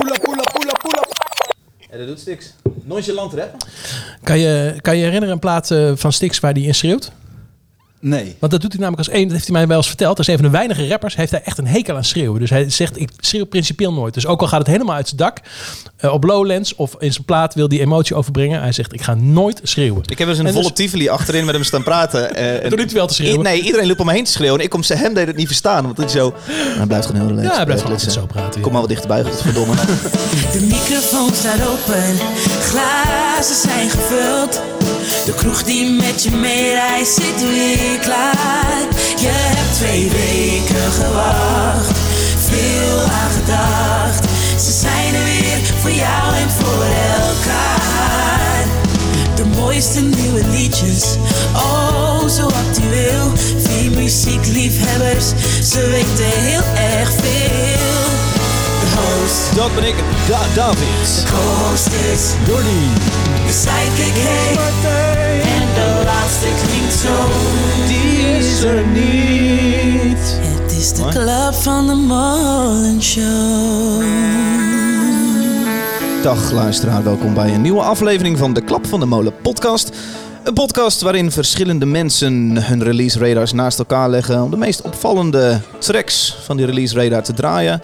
Pull up, pull up, pull up, pull up. Ja, dat doet Stix. Nonchalant rap. Kan je, kan je herinneren een plaat eh, van Stix waar die in schreeuwt? Nee. Want dat doet hij namelijk als één, dat heeft hij mij wel eens verteld. Als een van de weinige rappers heeft hij echt een hekel aan schreeuwen. Dus hij zegt, ik schreeuw principieel nooit. Dus ook al gaat het helemaal uit zijn dak, eh, op Lowlands of in zijn plaat wil die emotie overbrengen. Hij zegt, ik ga nooit schreeuwen. Ik heb dus een En dus- volle Tivoli achterin met hem staan praten. eh, en- Toen liep hij wel te schreeuwen. I- nee, iedereen liep om me heen te schreeuwen. En ik kom ze hem deed het niet verstaan. Want het is zo... Hij blijft gewoon heel Ja, hij blijft gewoon zo praten. ja. Kom maar wat dichterbij, godverdomme. De microfoon staat open, glazen zijn gevuld. De kroeg die met je meereist zit weer klaar. Je hebt twee weken gewacht, veel aan gedacht. Ze zijn er weer voor jou en voor elkaar. De mooiste nieuwe liedjes, oh zo actueel. Vier muziekliefhebbers, ze weten heel erg veel. Dat ben ik, da David. Co-host is Jordi. de sidekick heet En de laatste klinkt zo Die is er niet. Het is de club van de Molen Show Dag luisteraar, welkom bij een nieuwe aflevering van de Klap van de Molen podcast. Een podcast waarin verschillende mensen hun release radars naast elkaar leggen om de meest opvallende tracks van die release radar te draaien.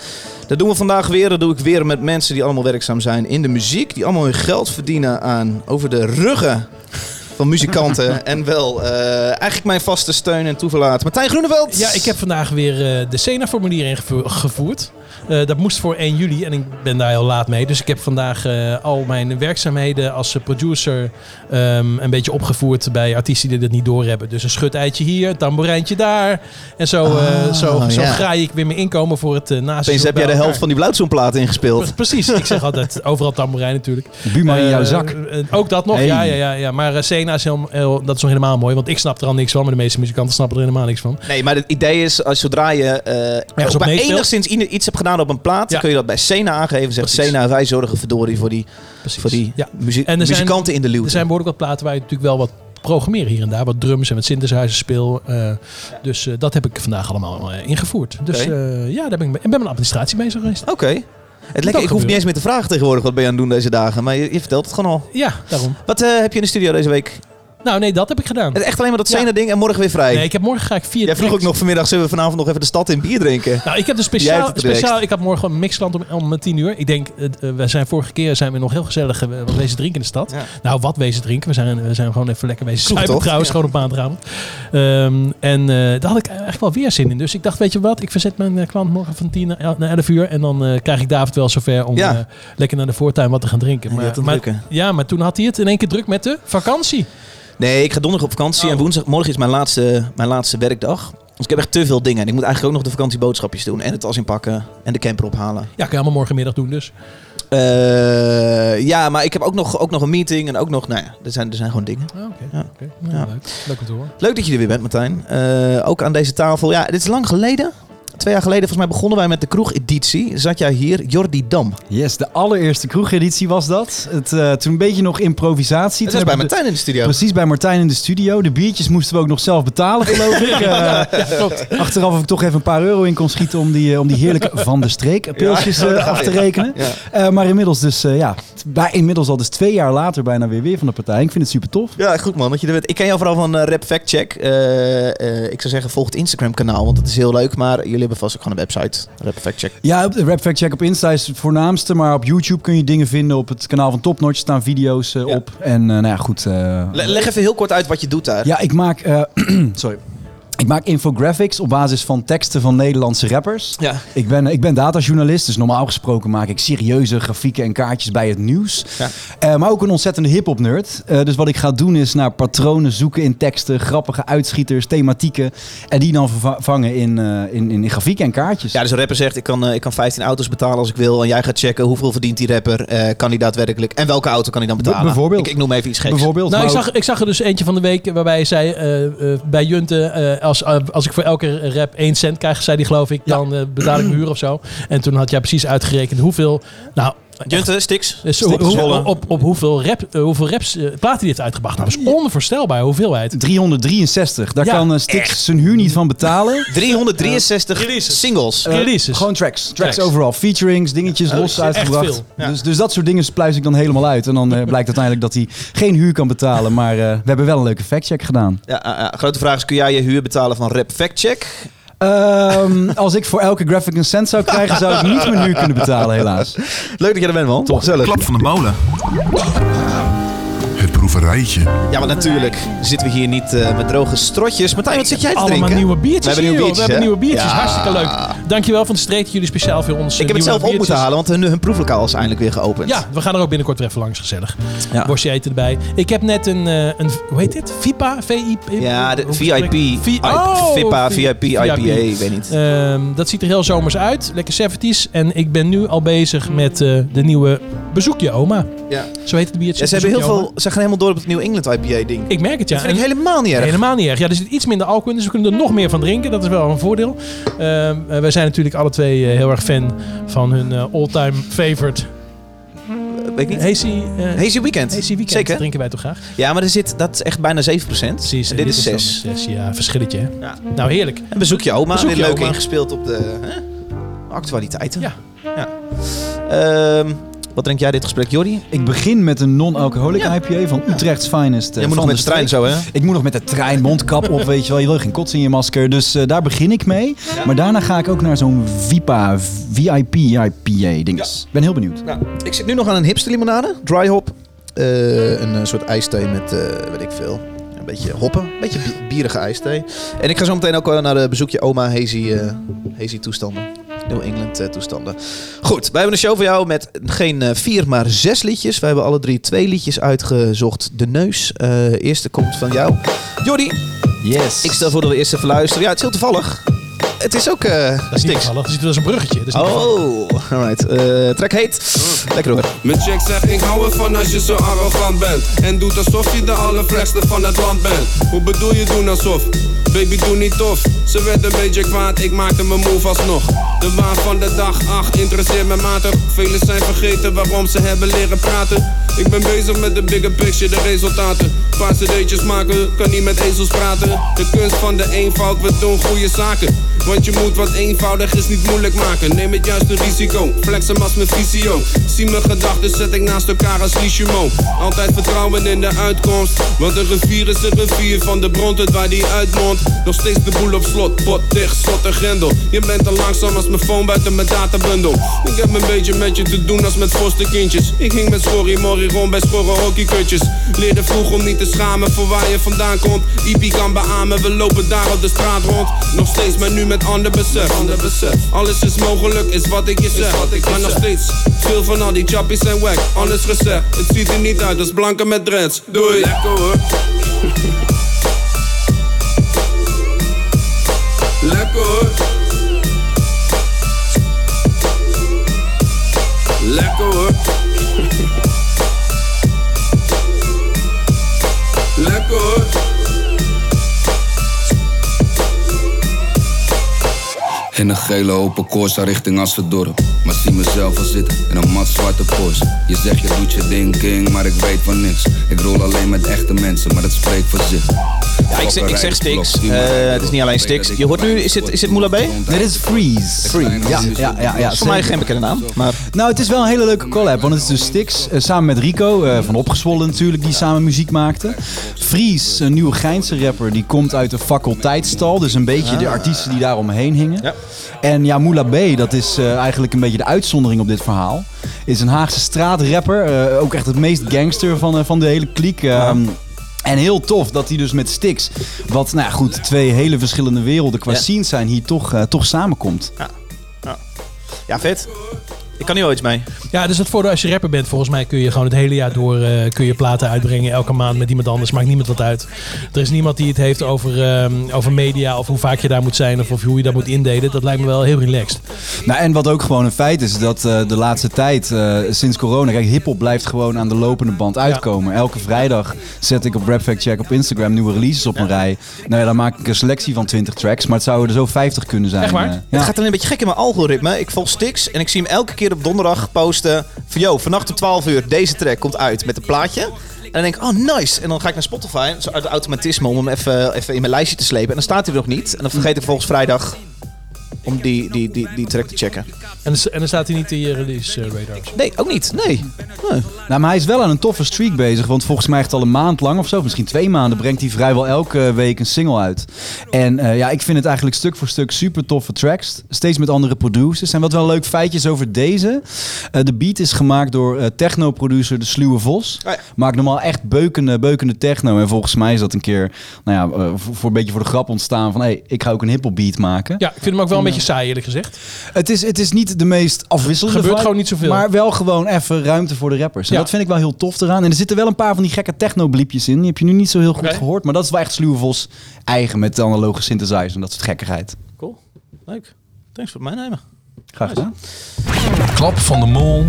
Dat doen we vandaag weer. Dat doe ik weer met mensen die allemaal werkzaam zijn in de muziek. Die allemaal hun geld verdienen aan over de ruggen van muzikanten. en wel eh, eigenlijk mijn vaste steun en toeverlaat. Martijn Groeneveld. Ja, ik heb vandaag weer eh, de Sena-formulier ingevoerd. Eh, dat moest voor 1 juli en ik ben daar heel laat mee. Dus ik heb vandaag eh, al mijn werkzaamheden als eh, producer ehm, een beetje opgevoerd bij artiesten die dat niet doorhebben. Dus een schuteitje hier, een tamboerijntje daar. En zo, eh, Ah, zo, zo ja. graai ik weer mijn inkomen voor het uh, naast. Opeens heb jij de helft van die blauwzoenplaten ingespeeld. Precies, ik zeg altijd overal tamboerijn natuurlijk. Buma in jouw zak. ook dat nog, Hey. ja, ja, ja, ja. Maar uh, Sena is, heel, heel- dat is nog helemaal mooi, want ik snap er al niks van. Maar de meeste muzikanten snappen er helemaal niks van. Nee, maar het idee is, als zodra je eh, op bij meespeelt. enigszins iets hebt gedaan op een plaat, Ja. kun je dat bij Sena aangeven. Zegt Precies. Sena, wij zorgen verdorie voor die, Precies. voor die ja. muzie- En er zijn- muzikanten in de Er luwte. zijn behoorlijk wat platen waar je natuurlijk wel wat programmeren hier en daar. Wat drums en wat synthesizers speel. Eh, Dus eh, dat heb ik vandaag allemaal eh, ingevoerd. Dus ja, daar ben ik, mee- en ben mijn administratie bezig geweest. Oké. Het ook lekker, ik hoef niet eens meer te vragen tegenwoordig wat ben je aan het doen deze dagen. Maar je, je vertelt het gewoon al. Ja, daarom. Wat heb je in de studio deze week? Nou nee, dat heb ik gedaan. Het is echt alleen maar dat Ja. Sena ding en morgen weer vrij. Nee, ik heb morgen ga ik vier Jij vroeg ook nog vanmiddag, zullen we vanavond nog even de stad in bier drinken? Nou, ik heb dus Jij speciaal, speciaal ik had morgen een mixland om, om 10 uur. Ik denk, eh, we zijn vorige keer zijn we nog heel gezellig wat wezen drinken in de stad. Ja. Nou, wat wezen drinken. We zijn, we zijn gewoon even lekker wezen toch? trouwens, Ja. gewoon op maandagavond. Ehm, en eh, daar had ik eigenlijk wel weer zin in. Dus ik dacht, weet je wat, ik verzet mijn klant morgen van 10 naar 11 uur. En dan krijg ik David wel zover om Ja. lekker naar de voortuin wat te gaan drinken. Een maar, drukke. ja, maar toen had hij het in één keer druk met de vakantie. Nee, ik ga donderdag op vakantie Oh. en woensdag, morgen is mijn laatste, mijn laatste werkdag. Dus ik heb echt te veel dingen. En ik moet eigenlijk ook nog de vakantieboodschapjes doen. En de tas inpakken en de camper ophalen. Ja, kan je allemaal morgenmiddag doen dus. Eh, ja, maar ik heb ook nog, ook nog een meeting en ook nog, nou ja, er zijn, er zijn gewoon dingen. Ah, Oké, Ja. Nou, Ja. leuk. Leuk om te horen. Leuk dat je er weer bent, Martijn. Eh, ook aan deze tafel. Ja, dit is lang geleden. Twee jaar geleden, volgens mij begonnen wij met de kroegeditie. Zat jij hier, Jordi Dam. Yes, de allereerste kroegeditie was dat. Het, eh, toen een beetje nog improvisatie. Dat was bij Martijn in de studio. Precies, bij Martijn in de studio. De biertjes moesten we ook nog zelf betalen, geloof ik. Eh, achteraf heb ik toch even een paar euro in kon schieten om die, eh, om die heerlijke Van de Streek pilsjes Ja, af te rekenen. Ja. Maar inmiddels dus, ja, bij, inmiddels al dus twee jaar later bijna weer weer van de partij. Ik vind het super tof. Ja, goed man. Dat je er bent. Ik ken jou vooral van Rap Fact Check. Ik zou zeggen, volg het Instagram kanaal, want dat is heel leuk. Maar jullie hebben vast ook gewoon een website. Rap Fact Check. Ja, op de Rap Fact Check op Insta is het voornaamste. Maar op YouTube kun je dingen vinden. Op het kanaal van Topnotch staan video's eh, Ja. op. En eh, nou ja, goed. eh, Le- leg even heel kort uit wat je doet daar. Ja, ik maak, sorry. Ik maak infographics op basis van teksten van Nederlandse rappers. Ja. Ik ben, ik ben datajournalist, dus normaal gesproken maak ik serieuze grafieken en kaartjes bij het nieuws. Ja. Eh, maar ook een ontzettende hip-hop nerd. Eh, dus wat ik ga doen is naar patronen zoeken in teksten, grappige uitschieters, thematieken. En die dan verva- vangen in, eh, in, in, in grafieken en kaartjes. Ja, dus een rapper zegt, ik kan, eh, ik kan 15 auto's betalen als ik wil. En jij gaat checken hoeveel verdient die rapper. eh, kan die daadwerkelijk? En welke auto kan hij dan betalen? bijvoorbeeld. Ik, ik noem even iets geks. Bijvoorbeeld. Nou, ik zag, ik zag er dus eentje van de week waarbij hij zei eh, eh, bij Junte, eh, als, eh, als ik voor elke rap 1 cent krijg, zei die geloof ik, dan eh, betaal ik mijn huur of zo. En toen had jij precies uitgerekend hoeveel, nou Junte, Stix. Dus Stix hoe- Zwolle. op, op hoeveel, rap, eh, hoeveel raps, eh, platen die heeft uitgebracht? Nou, dat is onvoorstelbaar hoeveelheid. 363. Daar Ja, kan eh, Stix zijn huur niet van betalen. 363 Releases. singles. Releases. Gewoon tracks. Tracks Tracks. overal. Featurings, dingetjes los uitgebracht. veel. Ja. Dus, dus dat soort dingen pluis ik dan helemaal uit. En dan blijkt uiteindelijk dat hij geen huur kan betalen. Maar we hebben wel een leuke factcheck gedaan. Ja, grote vraag is, kun jij je huur betalen van Rap Fact Ehm, als ik voor elke graphic een cent zou krijgen, zou ik niet mijn huur kunnen betalen, helaas. Leuk dat je er bent, man. Toch gezellig. Klap van de molen. Proeverijtje. Ja, maar natuurlijk zitten we hier niet eh, met droge strotjes. Martijn, wat zit jij te Allemaal drinken? nieuwe biertjes We hebben hier, nieuwe joh. We hebben biertjes, nieuwe biertjes. Hartstikke leuk. Dankjewel van de street. Jullie speciaal voor ons. Ik heb het zelf op moeten biertjes. halen, want hun, hun proeflokaal is eindelijk weer geopend. Ja, we gaan er ook binnenkort weer even langs, gezellig. Ja. Worstje eten erbij. Ik heb net een, eh, een hoe heet dit? VIPA? VIP? Ja, de VIP. spreek ik? V- Oh, Vippa, V- VIP, IPA, ik weet niet. Ehm, dat ziet er heel zomers uit. Lekker 70s. En ik ben nu al bezig met eh, de nieuwe Bezoekje Oma. Ja. Zo heet het biertje. Ja, ze, hebben heel veel, ze gaan helemaal door op het New England IPA-ding. Ik merk het, ja. Dat vind ik En- helemaal niet erg. Helemaal niet erg. Ja, er zit iets minder alcohol in, dus we kunnen er nog meer van drinken. Dat is wel een voordeel. Eh, wij zijn natuurlijk alle twee eh, heel erg fan van hun eh, all-time favorite Weet ik niet. Hazy, Hazy Weekend. Hazy Weekend. Zeker. drinken wij toch graag? Ja, maar er zit, dat is echt bijna 7%. Precies. En en dit is dan 6. een zes. Ja, verschilletje. hè? Ja. Nou, heerlijk. Een bezoekje oma. Bezoekje weer leuk oma. ingespeeld op de hè? actualiteiten. Ja. ja. Ehm, wat drink jij dit gesprek, Jordi? Ik begin met een non-alcoholic Ja. IPA van Utrecht's Finest. eh, Je moet nog met de trein zo, hè? Ik moet nog met de trein, mondkap op, weet je wel. Je wil geen kots in je masker. Dus eh, daar begin ik mee. Maar daarna ga ik ook naar zo'n Vipa, VIP IPA dinges. Ik ben heel benieuwd. Nou, ik zit nu nog aan een hipster limonade. Dry hop. Eh, een soort ijsthee met, weet ik veel, een beetje hoppen. Een beetje bi- bierige ijsthee. En ik ga zo meteen ook naar de bezoekje oma Hazy, hazy toestanden. New England eh, toestanden. Goed, wij hebben een show voor jou met geen eh, vier, maar zes liedjes. Wij hebben alle drie twee liedjes uitgezocht. De neus. Eh eerste komt van jou. Jordi, Yes. ik stel voor dat we eerst even luisteren. Ja, het is heel toevallig. Het is ook eh Dat is niet Stix. toevallig. Dat is- dat is een bruggetje. Dat is. Oh, alright. Eh track heet. Lekker hoor. Mijn chick zegt ik hou ervan als je zo arrogant bent En doet alsof je de allervlekste van het land bent Hoe bedoel je doen alsof? Baby doe niet tof Ze werd een beetje kwaad, ik maakte mijn move alsnog De waan van de dag, ach, interesseert me matig Velen zijn vergeten waarom ze hebben leren praten Ik ben bezig met de bigger picture, de resultaten Paar cd'tjes maken, kan niet met ezels praten De kunst van de eenvoud, we doen goede zaken Want je moet wat eenvoudig is niet moeilijk maken. Neem het juist een risico, flex hem als mijn visio. Zie mijn gedachten, zet ik naast elkaar als Lichimo Altijd vertrouwen in de uitkomst. Want een rivier is een rivier van de bron tot waar die uitmondt. Nog steeds de boel op slot, pot dicht, slot en grendel. Je bent te langzaam als mijn phone buiten mijn databundel. Ik heb een beetje met je te doen als met fosterkindjes. Ik ging met schorrie morrie rond bij schorre hockeykutjes. Leerde vroeg om niet te schamen voor waar je vandaan komt. IP kan beamen, we lopen daar op de straat rond. Nog steeds, maar nu met ander besef, ander besef. Alles is mogelijk, is wat ik je zeg. Maar nog steeds, veel van al die chappies zijn wack. Anders gezegd, het ziet er niet uit als blanke met dreads. Doei. Lekker hoor. Lekker hoor In een gele open Corsa richting Assendorp Maar zie mezelf al zitten in een mat zwarte Je zegt je doet je ding king, maar ik weet van niks. Ik rol alleen met echte mensen, maar dat spreekt voor zich Ja, ik zeg, ik zeg Stix. Eh, het is niet alleen Stix. Je hoort nu, is het, is het Moula B? Nee, dit is Freeze. Free. Ja, ja, ja. ja Voor mij geen bekende naam. Maar Nou, het is wel een hele leuke collab. Want het is dus Stix eh, samen met Rico eh, van Opgezwollen natuurlijk, die samen muziek maakte. Fries, een nieuwe Geinse rapper, die komt uit de faculteitsstal. Dus een beetje de artiesten die daar omheen hingen. Ja. En ja, Moula B, dat is eh, eigenlijk een beetje de uitzondering op dit verhaal. Is een Haagse straatrapper. eh, ook echt het meest gangster van, van de hele kliek. Ehm, En heel tof dat hij dus met Stix, wat nou ja, goed, twee hele verschillende werelden qua Ja. scenes zijn, hier toch, eh, toch samenkomt. ja, vet. Ik kan hier wel iets mee. Ja, dus het voordeel als je rapper bent, volgens mij kun je gewoon het hele jaar door eh, kun je platen uitbrengen. Elke maand met iemand anders, maakt niemand wat uit. Er is niemand die het heeft over, ehm, over media of hoe vaak je daar moet zijn of, of hoe je dat moet indelen. Dat lijkt me wel heel relaxed. Nou, en wat ook gewoon een feit is, dat eh, de laatste tijd, eh, sinds corona, kijk, hiphop blijft gewoon aan de lopende band uitkomen. Elke vrijdag zet ik op Rap Fact Check op Instagram nieuwe releases op een rij. Nou ja, dan maak ik een selectie van 20 tracks, maar het zouden er zo 50 kunnen zijn. Echt waar? eh. Het gaat dan een beetje gek in mijn algoritme. Ik volg Stix en ik zie hem elke keer op donderdag posten van... Yo, vannacht om 12 uur, deze track komt uit met een plaatje. En dan denk ik, oh nice. En dan ga ik naar Spotify, zo uit automatisme, om hem even, even in mijn lijstje te slepen. En dan staat hij er nog niet. En dan vergeet ik volgens vrijdag om die, die, die, die track te checken. En, dan- en dan staat hij niet in je release eh, radar. Nee, ook niet. Nee. nee. Nou, maar hij is wel aan een toffe streak bezig. Want volgens mij echt al een maand lang of zo, misschien twee maanden, brengt hij vrijwel elke week een single uit. En eh, ja, ik vind het eigenlijk stuk voor stuk super toffe tracks. Steeds met andere producers. En wat wel leuk feitjes over deze. Eh, de beat is gemaakt door eh, techno-producer De Sluwe Vos. Ja. Maakt normaal echt beukende, beukende techno. En volgens mij is dat een keer, nou ja, eh, voor, voor een beetje voor de grap ontstaan van... hé, hey, ik ga ook een hiphop beat maken. Ja, ik vind hem ook wel een beetje saai eerlijk gezegd. Het is, het is niet de meest afwisselende Gebeurt vibe, gewoon niet zoveel. Maar wel gewoon even ruimte voor de rappers. En Ja. dat vind ik wel heel tof eraan. En er zitten wel een paar van die gekke techno-bliepjes in. Die heb je nu niet zo heel goed gehoord. Maar dat is wel echt Sluwe Vos eigen met de analoge synthesizer en dat soort gekkigheid. Cool. Leuk. Thanks voor het meenemen. Graag gedaan. Klap van de mol.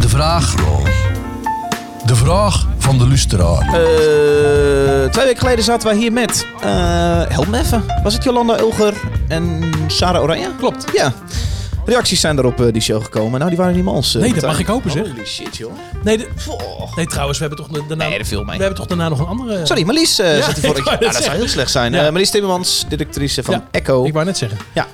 De vraag. De vraag van de luisteraar. Eh, twee weken geleden zaten wij hier met, eh help me even, was het Jolanda Ulger en Sarah Oranje? Klopt. Ja. Reacties zijn er op eh, die show gekomen. Nou, die waren niet mals. eh, Nee, dat mag ik hopen, zeg. Holy shit, joh. Nee, de- nee trouwens, we hebben toch daarna, Nee, dat viel mee. we hebben toch daarna nog een andere... Sorry, Marlies eh Ja, zat hier net dat zou heel slecht zijn. Ja. Eh, Marlies Timmermans, directrice van Ja, Echo. Ik wou net zeggen. Ja,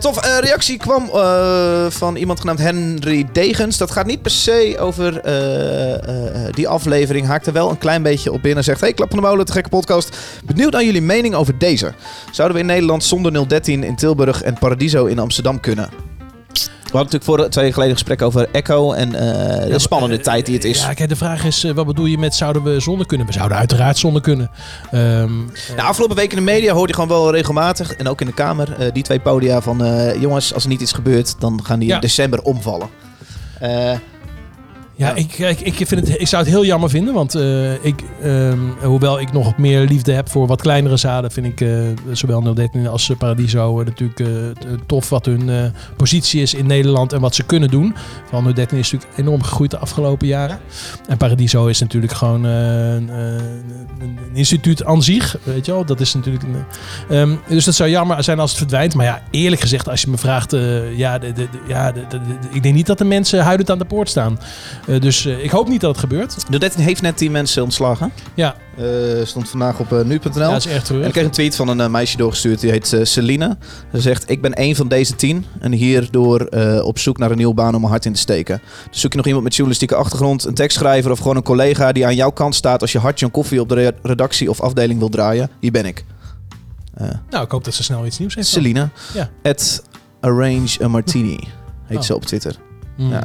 tof. reactie kwam eh, van iemand genaamd Henry Degens. Dat gaat niet per se over eh, eh, eh, die aflevering. Haakt er wel een klein beetje op binnen. Zegt, hey, Klap van de Molen, de gekke podcast. Benieuwd naar jullie mening over deze. Zouden we in Nederland zonder 013 in Tilburg en Paradiso in Amsterdam kunnen? We hadden natuurlijk voor twee geleden gesprek over Echo en eh, de spannende Eh, tijd die het is. Ja, kijk, de vraag is, eh, wat bedoel je met zouden we zonder kunnen? We zouden uiteraard zonder kunnen. De afgelopen weken in de media hoorde je gewoon wel regelmatig, en ook in de Kamer, die twee podia van... jongens, als er niet iets gebeurt, dan gaan die Ja. in december omvallen. Ja, ik, ik, ik, vind het, ik zou het heel jammer vinden. Want eh, ik, ehm, hoewel ik nog meer liefde heb voor wat kleinere zaden, vind ik eh, zowel 013 als Paradiso eh, natuurlijk tof wat hun positie is in Nederland en wat ze kunnen doen. Van 013 is natuurlijk enorm gegroeid de afgelopen jaren. En Paradiso is natuurlijk gewoon een, een instituut aan zich. Weet je wel, dat is natuurlijk. Een, ehm, dus dat zou jammer zijn als het verdwijnt. Maar ja, eerlijk gezegd, als je me vraagt, ja, de, de, ja de- ik denk niet dat de mensen huidend aan de poort staan. Eh, dus eh, ik hoop niet dat het gebeurt. De 13 heeft net 10 mensen ontslagen. Ja, Eh, stond vandaag op nu.nl. ja dat is erg en ik terug. kreeg een tweet van een meisje doorgestuurd. Die heet Celine. Ze zegt, ik ben één van deze 10. En hierdoor op zoek naar een nieuwe baan om mijn hart in te steken. Dus zoek je nog iemand met journalistieke achtergrond, een tekstschrijver of gewoon een collega die aan jouw kant staat als je hartje een koffie op de re- redactie of afdeling wil draaien. Hier ben ik. Nou, ik hoop dat ze snel iets nieuws heeft. dan. Celine. Ja. At Arrange a Martini. Heet Oh. ze op Twitter. Mm. Ja.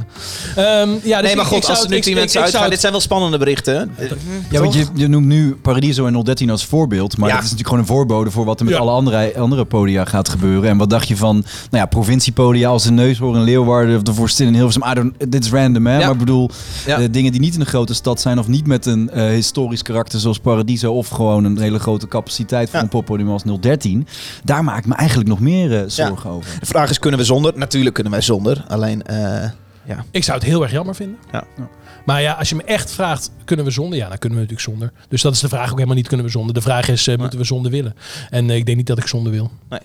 Ehm, ja, dus nee, maar ik- god, ik zou als er het- nu ik- 10 ik- mensen ik zou uitgaan, het- dit zijn wel spannende berichten. Eh, Ja, want je, je noemt nu Paradiso en 013 als voorbeeld. Maar Ja. dat is natuurlijk gewoon een voorbode voor wat er met Ja. alle andere, andere podia gaat gebeuren. En wat dacht je van, nou ja, provinciepodia als de Neushoorn in Leeuwarden of de Vorstin in Hilversum. Dit is random, hè? Ja. Maar ik bedoel, Ja. eh, dingen die niet in een grote stad zijn of niet met een eh, historisch karakter zoals Paradiso of gewoon een hele grote capaciteit Ja. een poppodium als 013. Daar maak ik me eigenlijk nog meer zorgen over. De vraag is, kunnen we zonder? Natuurlijk kunnen wij zonder. Alleen, eh, ja. Ik zou het heel erg jammer vinden. Ja. Maar ja, als je me echt vraagt, kunnen we zonder? Ja, dan kunnen we natuurlijk zonder. Dus dat is de vraag ook helemaal niet, kunnen we zonder? De vraag is, eh, moeten we zonder willen? En eh, ik denk niet dat ik zonder wil. Nee.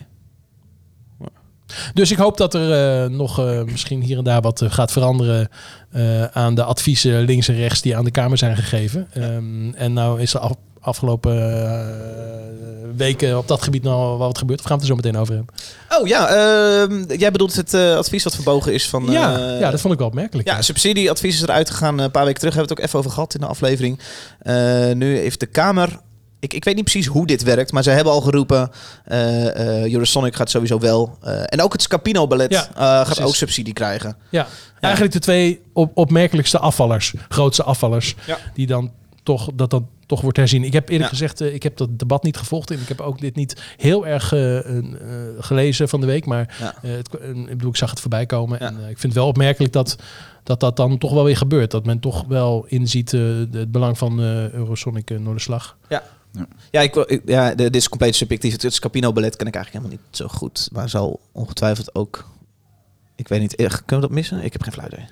Dus ik hoop dat er eh, nog eh, misschien hier en daar wat gaat veranderen eh, aan de adviezen links en rechts die aan de Kamer zijn gegeven. Ehm, en nou is er af- afgelopen eh, weken op dat gebied nou wel wat gebeurd. We gaan het er zo meteen over hebben. Oh ja, ehm, jij bedoelt het eh, advies dat verbogen is van... ja, eh, ja, dat vond ik wel opmerkelijk. Ja, subsidieadvies is eruit gegaan een paar weken terug. Hebben we het ook even over gehad in de aflevering. Nu heeft de Kamer... Ik, ik weet niet precies hoe dit werkt, maar zij hebben al geroepen... eh eh Eurosonic gaat sowieso wel... en ook het Scapino Ballet Ja, gaat ook subsidie krijgen. Ja, eigenlijk de twee op, opmerkelijkste afvallers, grootste afvallers, Ja. die dan toch dat dan toch wordt herzien. Ik heb eerlijk Ja. gezegd, eh, ik heb dat debat niet gevolgd en ik heb ook dit niet heel erg eh, eh, gelezen van de week, maar Ja. het, ik bedoel, ik zag het voorbij komen Ja. en ik vind het wel opmerkelijk dat, dat dat dan toch wel weer gebeurt, dat men toch wel inziet het belang van Eurosonic Noorderslag. Ja, ik, wil- ik- ja de- dit is compleet subjectief. Het Scapino Ballet ken ik eigenlijk helemaal niet zo goed. Maar zal ongetwijfeld ook... Ik weet niet, kunnen we dat missen? Ik heb geen flauw idee.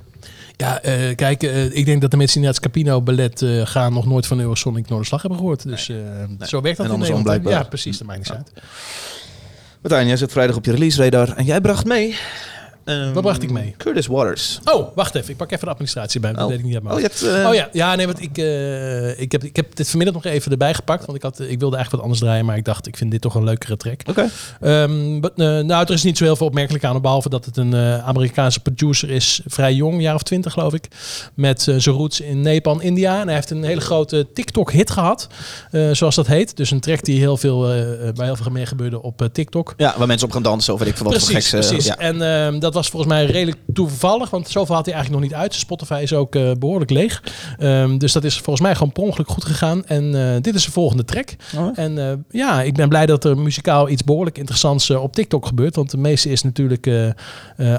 Ja, eh, kijk, eh, ik denk dat de mensen die naar het Scapino ballet eh, gaan nog nooit van Eurosonic Noorderslag hebben gehoord. Dus zo werkt dat En in Nederland. blijkbaar. Ja, precies, dat maakt niet uit. Martijn, jij zit vrijdag op je release radar en jij bracht mee Ehm, Wat bracht ik mee? Curtis Waters. Oh, wacht even. Ik pak even de administratie bij. Dat Oh. weet ik niet mijn Oh, hebt, eh, Oh ja, ja nee, want ik, eh, ik, heb, ik heb dit vanmiddag nog even erbij gepakt. Want ik, had, ik wilde eigenlijk wat anders draaien, maar ik dacht, ik vind dit toch een leukere track. Oké. Ehm, but, eh, nou, er is niet zo heel veel opmerkelijk aan, behalve dat het een Amerikaanse producer is, vrij jong, jaar of twintig geloof ik, met zijn roots in Nepal India. En hij heeft een hele grote TikTok-hit gehad, eh, zoals dat heet. Dus een track die heel veel, bij heel veel mee gebeurde op TikTok. Ja, waar mensen op gaan dansen of weet ik veel wat voor Precies, geks. precies. ja. En ehm, dat was volgens mij redelijk toevallig, want zoveel had hij eigenlijk nog niet uit. Spotify is ook eh, behoorlijk leeg. Ehm, dus dat is volgens mij gewoon per ongeluk goed gegaan. En eh, dit is de volgende track. Oh. En eh, ja, ik ben blij dat er muzikaal iets behoorlijk interessants op TikTok gebeurt. Want de meeste is natuurlijk eh eh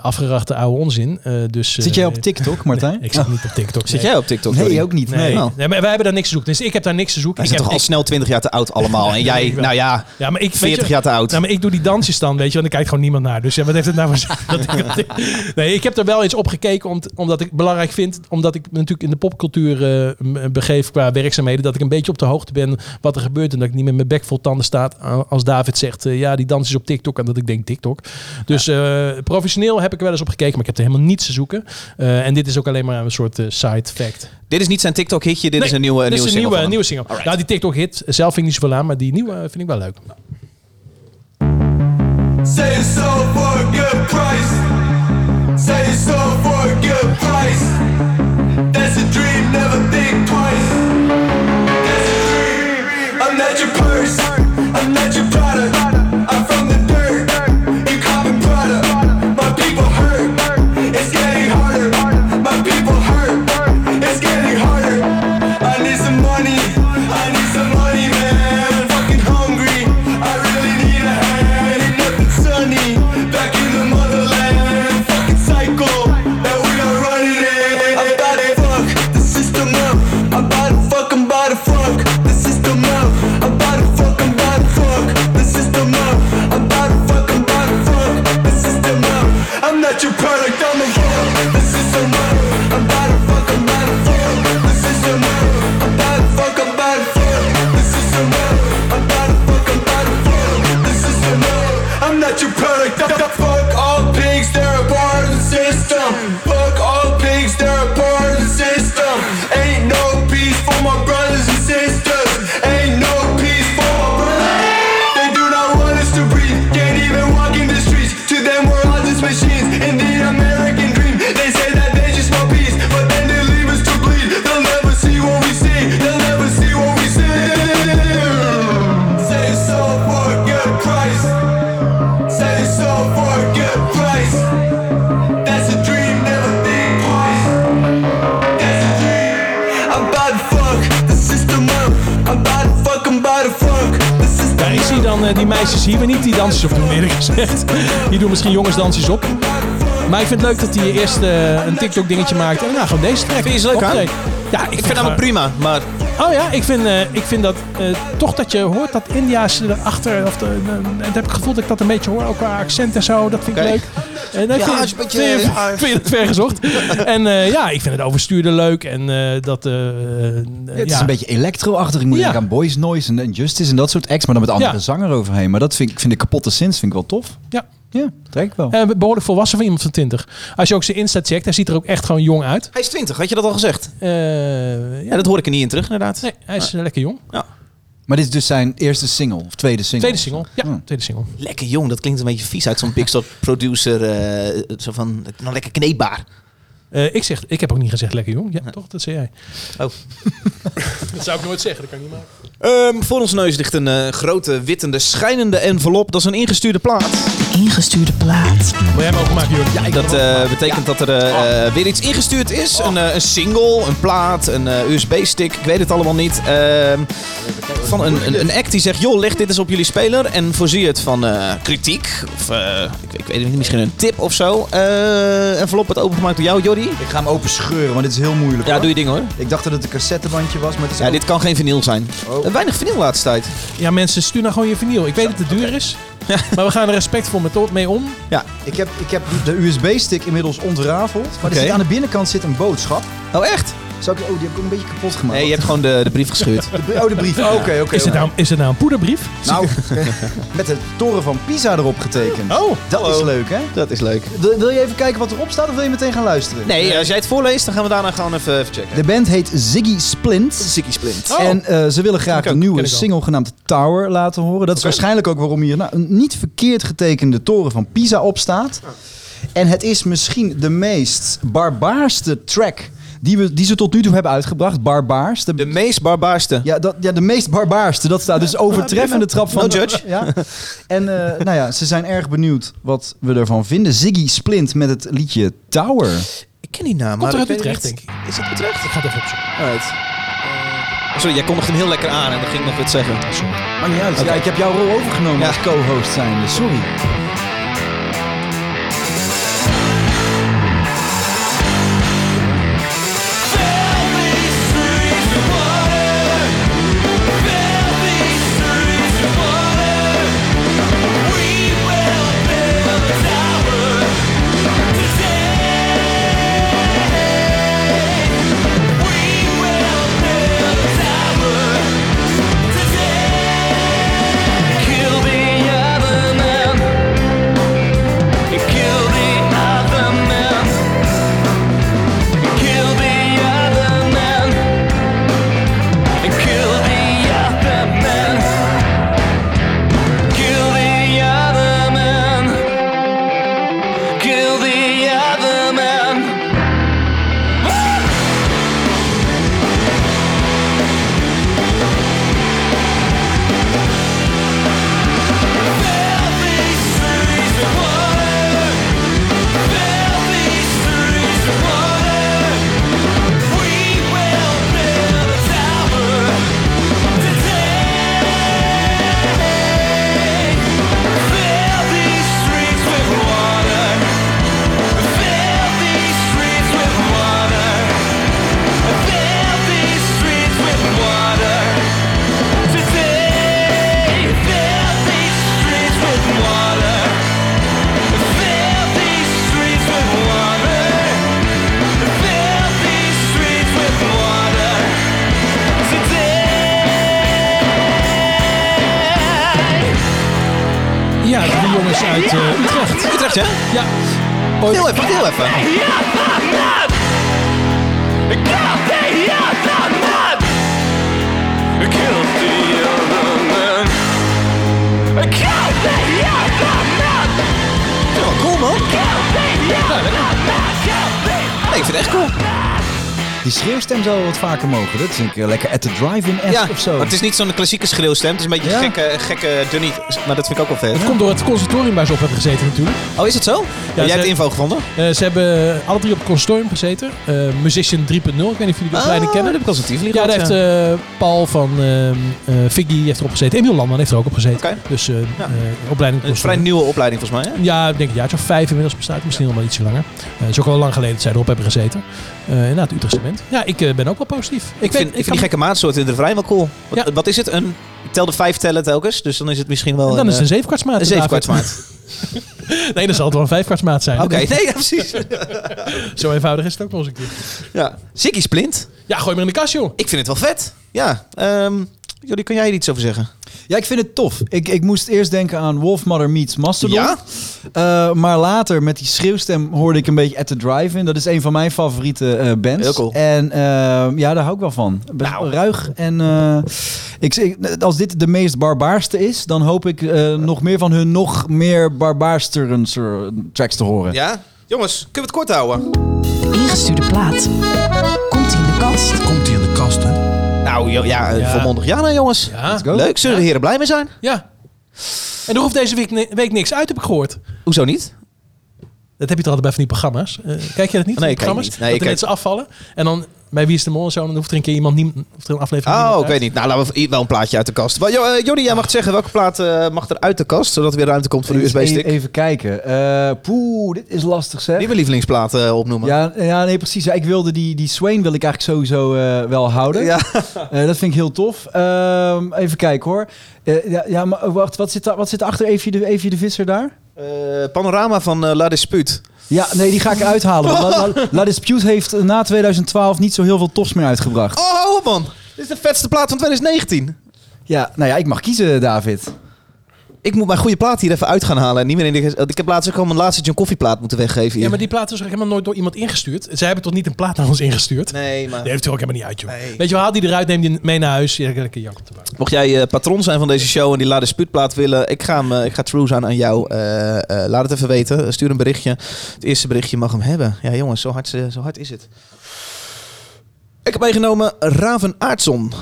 afgerachte oude onzin. Eh, dus, eh, Zit jij op TikTok, Martijn? Ik zit niet op TikTok. Zit nee. jij op TikTok? Nee, Jordi? ook niet. Nee, Nee. nee. Maar wij hebben daar niks te zoeken. Dus ik heb daar niks te zoeken. Wij Ik heb, toch al snel 20 jaar te oud allemaal. En jij, ik nou ja, ja, maar ik, weet 40 je- jaar te oud. Nou, maar ik doe die dansjes dan, weet je, want er kijkt gewoon niemand naar. Dus ja, wat heeft het nou voor dat ik, Nee, ik heb er wel eens op gekeken, om, omdat ik belangrijk vind, omdat ik me natuurlijk in de popcultuur m- begeef qua werkzaamheden, dat ik een beetje op de hoogte ben wat er gebeurt en dat ik niet met mijn bek vol tanden sta eh, als David zegt, eh, ja, die dans is op TikTok en dat ik denk TikTok. Dus professioneel heb ik er wel eens op gekeken, maar ik heb er helemaal niets te zoeken. En dit is ook alleen maar een soort side fact. Dit is niet zijn TikTok-hitje, dit Nee, is een nieuwe, dit nieuwe is single een nieuwe, hem. nieuwe single. Nou, die TikTok-hit zelf vind ik niet zoveel aan, maar die nieuwe vind ik wel leuk. Say it's sold for a good price. Say it's sold for a good price. That's a dream, never think twice. That's a dream. I'm not your purse. I'm not your product. Die meisjes hier weer niet die dansjes op doen, eerlijk gezegd. Die doen misschien jongensdansjes op. Maar ik vind het leuk dat hij eerst eh, een TikTok dingetje maakt. En nou, gewoon deze track. Vind je ze leuk. Ja, ik, Ik vind hem prima, maar Oh ja, ik vind, eh, ik vind dat eh, toch dat je hoort dat India's erachter. Of de, dat heb ik het gevoel dat ik dat een beetje hoor. Ook qua accent en zo. Dat vind ik leuk. En dat Ja, vind, is een beetje- vind, je- ja. vind je het vergezocht. en eh, ja, ik vind het overstuurde leuk. En eh, dat. eh, Het is ja. een beetje electro-achtig. Ik moet Ja. denken aan Boys Noise en, en Justice en dat soort acts. Maar dan met andere Ja. zanger overheen. Maar dat vind ik, vind ik kapotte sins vind ik wel tof. Ja. Ja, trek ik wel. Eh, behoorlijk volwassen van iemand van 20. Als je ook zijn Insta checkt, hij ziet er ook echt gewoon jong uit. hij is 20, had je dat al gezegd? Eh, Ja, ja, dat hoor ik er niet in terug, inderdaad. nee, hij is eh, lekker jong. Maar dit is dus zijn eerste single. Of tweede single. Tweede single. Ja, Hmm. tweede single. Lekker jong, dat klinkt een beetje vies uit zo'n Big Shot producer. eh, zo van, nou lekker kneedbaar. Eh, ik, zeg, ik heb ook niet gezegd lekker jong. Ja, toch? Dat zei jij. Oh. dat zou ik nooit zeggen. Dat kan ik niet maken. Ehm, voor ons neus ligt een eh, grote, wittende, schijnende envelop. Dat is een ingestuurde plaat. Ingestuurde plaat. Wil jij hem openmaken, Jordi? Ja, dat eh, betekent dat er eh, eh, weer iets ingestuurd is. Een, eh, een single, een plaat, een eh, USB-stick. Ik weet het allemaal niet. Ehm, van een, een, een act die zegt, joh, leg dit eens op jullie speler. En voorzie het van eh, kritiek. Of eh, ik, ik weet het niet, misschien een tip of zo. Eh envelop wordt opengemaakt door jou, Jordi. Ik ga hem open scheuren, maar dit is heel moeilijk. Ja, hoor. doe je ding hoor. Ik dacht dat het een cassettebandje was, maar het is Ja, ook- dit kan geen vinyl zijn. Oh. Eh, Weinig vinyl laatste tijd. Ja, mensen, stuur nou gewoon je vinyl. Ik weet dat het duur is. Maar we gaan er respectvol met, mee om. Ja. Ik heb, ik heb de USB-stick inmiddels ontrafeld. Maar er zit aan de binnenkant zit een boodschap. Oh, echt? Zou ik, oh, die heb ik ook een beetje kapot gemaakt. Nee, je hebt gewoon de, de brief gescheurd. De- Oh, de brief. Oh, Oké, oké. Is het, nou, is het nou een poederbrief? Nou, met de toren van Pisa erop getekend. Oh, Dat hallo. is leuk, hè? Dat is leuk. Wil, wil je even kijken wat erop staat of wil je meteen gaan luisteren? Nee, als jij het voorleest, dan gaan we daarna gewoon even, even checken. De band heet Ziggy Splint. Ziggy Splint. En eh, ze willen graag een nieuwe single genaamd Tower laten horen. Dat is waarschijnlijk ook waarom hier nou, een niet verkeerd getekende toren van Pisa op staat. En het is misschien de meest barbaarste track die, we, die ze tot nu toe hebben uitgebracht. Barbaars. De, De meest barbaarste. ja, dat, ja, de meest barbaarste. Dat staat dus overtreffende trap van... No judge. Ja. En eh, nou ja, ze zijn erg benieuwd wat we ervan vinden. Ziggy Splint met het liedje Tower. Ik ken die naam, Komt maar er weet Utrecht, denk ik. Is het Utrecht? Ik ga het even opzoeken. Eh, sorry, jij kondigde hem heel lekker aan en dan ging ik nog wat zeggen. Maar niet uit. Ja, ik heb jouw rol overgenomen Ja. als co-host zijnde. Sorry. Wel wat vaker mogen. Dat is een keer lekker at the drive-in Ja, of zo. maar het is niet zo'n klassieke schreeuwstem. Het is een beetje Ja. een gekke, gekke dunny. Maar dat vind ik ook wel vet. Het komt door het conservatorium waar ze op hebben gezeten natuurlijk. Oh, is het zo? jij ze- hebt de info gevonden? Eh, ze hebben alle drie op het conservatorium gezeten. Eh, Musician 3.0, ik weet niet of jullie die opleiding kennen. dat heb ik als een Ja, daar heeft eh, Paul van ehm eh Figgy heeft erop gezeten. Emiel Landman heeft er ook op gezeten. Oké. Dus eh Ja. eh, opleiding Een vrij nieuwe opleiding volgens mij, hè? Ja, ik denk een jaartje of vijf inmiddels bestaat. Misschien nog wel ietsje langer. Eh, het is ook al lang geleden dat zij erop hebben gezeten. Eh inderdaad, Utrechtse band. Ja, ik ben ook wel positief. Ik, vind, ik vind die gekke maatsoorten in de refrein wel cool. Wat, Ja. wat is het? Een, ik tel de vijf tellen telkens, dus dan is het misschien wel En dan is het een eh, zevenkwartsmaat. een zevenkwartsmaat. David. nee, dan zal het wel een vijfkwartsmaat zijn. Oké, nee, ja, precies. Zo eenvoudig is het ook nog eens een keer. ja. Ziggy Splint. Ja, gooi maar in de kast, joh. Ik vind het wel vet. Ja. ehm jullie, kan jij er iets over zeggen? Ja, ik vind het tof. Ik, ik moest eerst denken aan Wolfmother meets Mastodon. Ja? Eh, maar later met die schreeuwstem hoorde ik een beetje At The Drive-In. Dat is een van mijn favoriete eh, bands. Heel cool. En eh, ja, daar hou ik wel van. Best Nou. ruig. En eh, ik, ik, als dit de meest barbaarste is, dan hoop ik eh, nog meer van hun nog meer barbaarsterende tracks te horen. Ja? Jongens, kunnen we het kort houden? Ingestuurde plaat. Komt in de kast. Komt hij in de kast, hè? Nou, jo- ja, Ja. volmondig ja, nou, jongens. Ja. go. Leuk, zullen de heren blij mee zijn? Ja. En er hoeft deze week, week niks uit, heb ik gehoord. Hoezo niet? Dat heb je toch altijd bij van die programma's? Eh, kijk je dat niet? Nee, programma's? niet. Nee, dat ik kijk- mensen afvallen. En dan bij Wie is de Mol en zo, dan hoeft er een keer iemand niet, hoeft er een aflevering Oh, ik weet niet. Nou, laten we wel een plaatje uit de kast. Maar, eh, Jordi, jij mag het zeggen. Welke plaat eh, mag er uit de kast, zodat er weer ruimte komt voor de Eens USB-stick? Even, even kijken. Eh poeh, dit is lastig zeg. Nieuwe lievelingsplaat eh, opnoemen. Ja, ja, nee, precies. Ja, ik wilde die, die Swain wil ik eigenlijk sowieso eh, wel houden. Ja. Eh, dat vind ik heel tof. Ehm, even kijken hoor. Eh, ja, ja, maar wacht, wat zit, daar, wat zit achter Evie de, Evie de Visser daar? Eh, panorama van La Dispute. Ja, nee, die ga ik eruit halen. want La, La- La Dispute heeft na 2012 niet zo heel veel tofs meer uitgebracht. Oh, hou op man. Dit is de vetste plaat van 2019. Ja, nou ja, ik mag kiezen, David. Ik moet mijn goede plaat hier even uit gaan halen. En niet meer in de, ik heb laatst ook al mijn laatste John Coffee plaat moeten weggeven hier. Ja, maar die plaat is ook helemaal nooit door iemand ingestuurd. Zij hebben toch niet een plaat naar ons ingestuurd? Nee, maar... Die heeft er ook helemaal niet uit, joh. Nee. Weet je haal die eruit, neem die mee naar huis. Ja, lekker jank op de bank. Mocht jij eh, patroon zijn van deze show en die La Dispuutplaat willen, ik ga, hem, eh, ik ga Trues aan aan jou. Eh, laat het even weten. Stuur een berichtje. Het eerste berichtje mag hem hebben. Ja, jongens, zo hard, zo hard is het. Ik heb meegenomen Raven Aartson.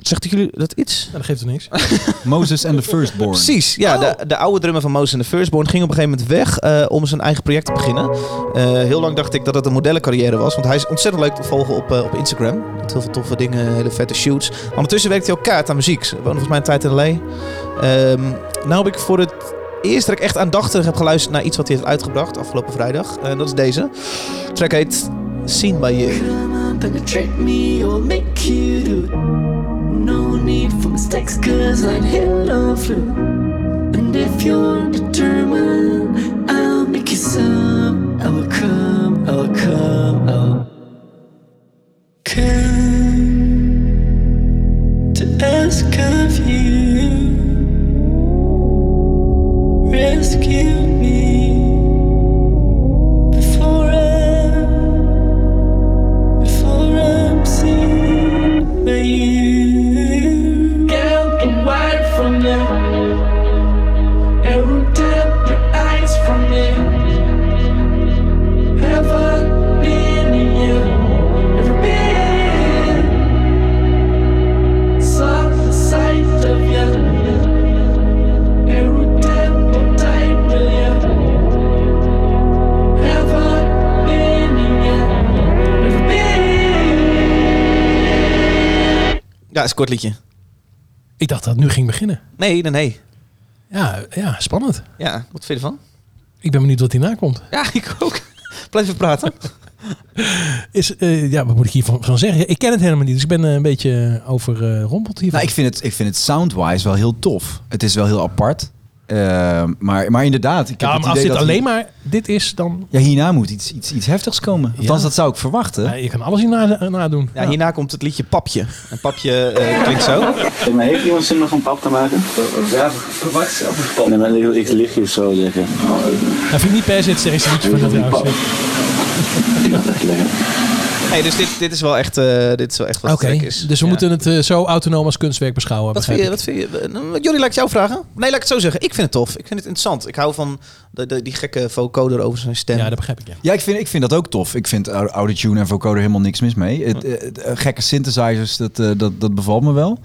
Zegt jullie dat iets? Dat geeft er niks. Moses and the Firstborn. Precies, ja. De, de oude drummer van Moses and the Firstborn ging op een gegeven moment weg eh, om zijn eigen project te beginnen. Eh, heel lang dacht ik dat het een modellencarrière was, want hij is ontzettend leuk te volgen op, eh, op Instagram. Met heel veel toffe dingen, hele vette shoots. Maar ondertussen werkt hij ook kaart aan muziek. Ze woonde volgens mij een tijd in L.A. Ehm nou heb ik voor het eerst dat ik echt aandachtig heb geluisterd naar iets wat hij heeft uitgebracht afgelopen vrijdag. En dat is deze. De track heet Seen By You. No need for mistakes, cause I'd hit a flu. And if you're determined, I'll make you some. I will come. Kort liedje. Ik dacht dat het nu ging beginnen. Nee, nee, nee. Ja, ja, spannend. Ja, wat vind je ervan? Ik ben benieuwd wat hierna komt. Ja, ik ook. Blijf even praten. Is, eh, ja, wat moet ik hiervan van zeggen? Ik ken het helemaal niet, dus ik ben eh, een beetje overrompeld hiervan. Nou, ik vind het, ik vind het soundwise wel heel tof. Het is wel heel apart. Eh, maar, maar inderdaad, ik heb ja, het maar als idee dit dat alleen maar dit is, dan... Ja, hierna moet iets, iets, iets heftigs komen. Althans, Ja. dat zou ik verwachten. Ja, je kan alles hierna nadoen. Ja, hierna komt het liedje Papje. En Papje eh, klinkt zo. Maar heeft iemand zin nog een pap te maken? Ja, verwacht zelf een pap. Nee, maar ik, ik lig hier zo liggen. Dat vind ik niet per se het sterkste liedje van het trouwens. Echt dus dit, dit is wel echt, eh, dit is wel echt wat track is. dus we Ja. moeten het eh, zo autonoom als kunstwerk beschouwen. Wat vind, je, wat vind je? eh, Jullie, laat ik jou vragen. Nee, laat ik het zo zeggen. Ik vind het tof. Ik vind het interessant. Ik hou van de, de, die gekke vocoder over zijn stem. Ja, dat begrijp ik, ja. Ja, ik vind, ik vind dat ook tof. Ik vind au- autotune en vocoder helemaal niks mis mee. Het, gekke synthesizers, dat, eh, dat, dat bevalt me wel.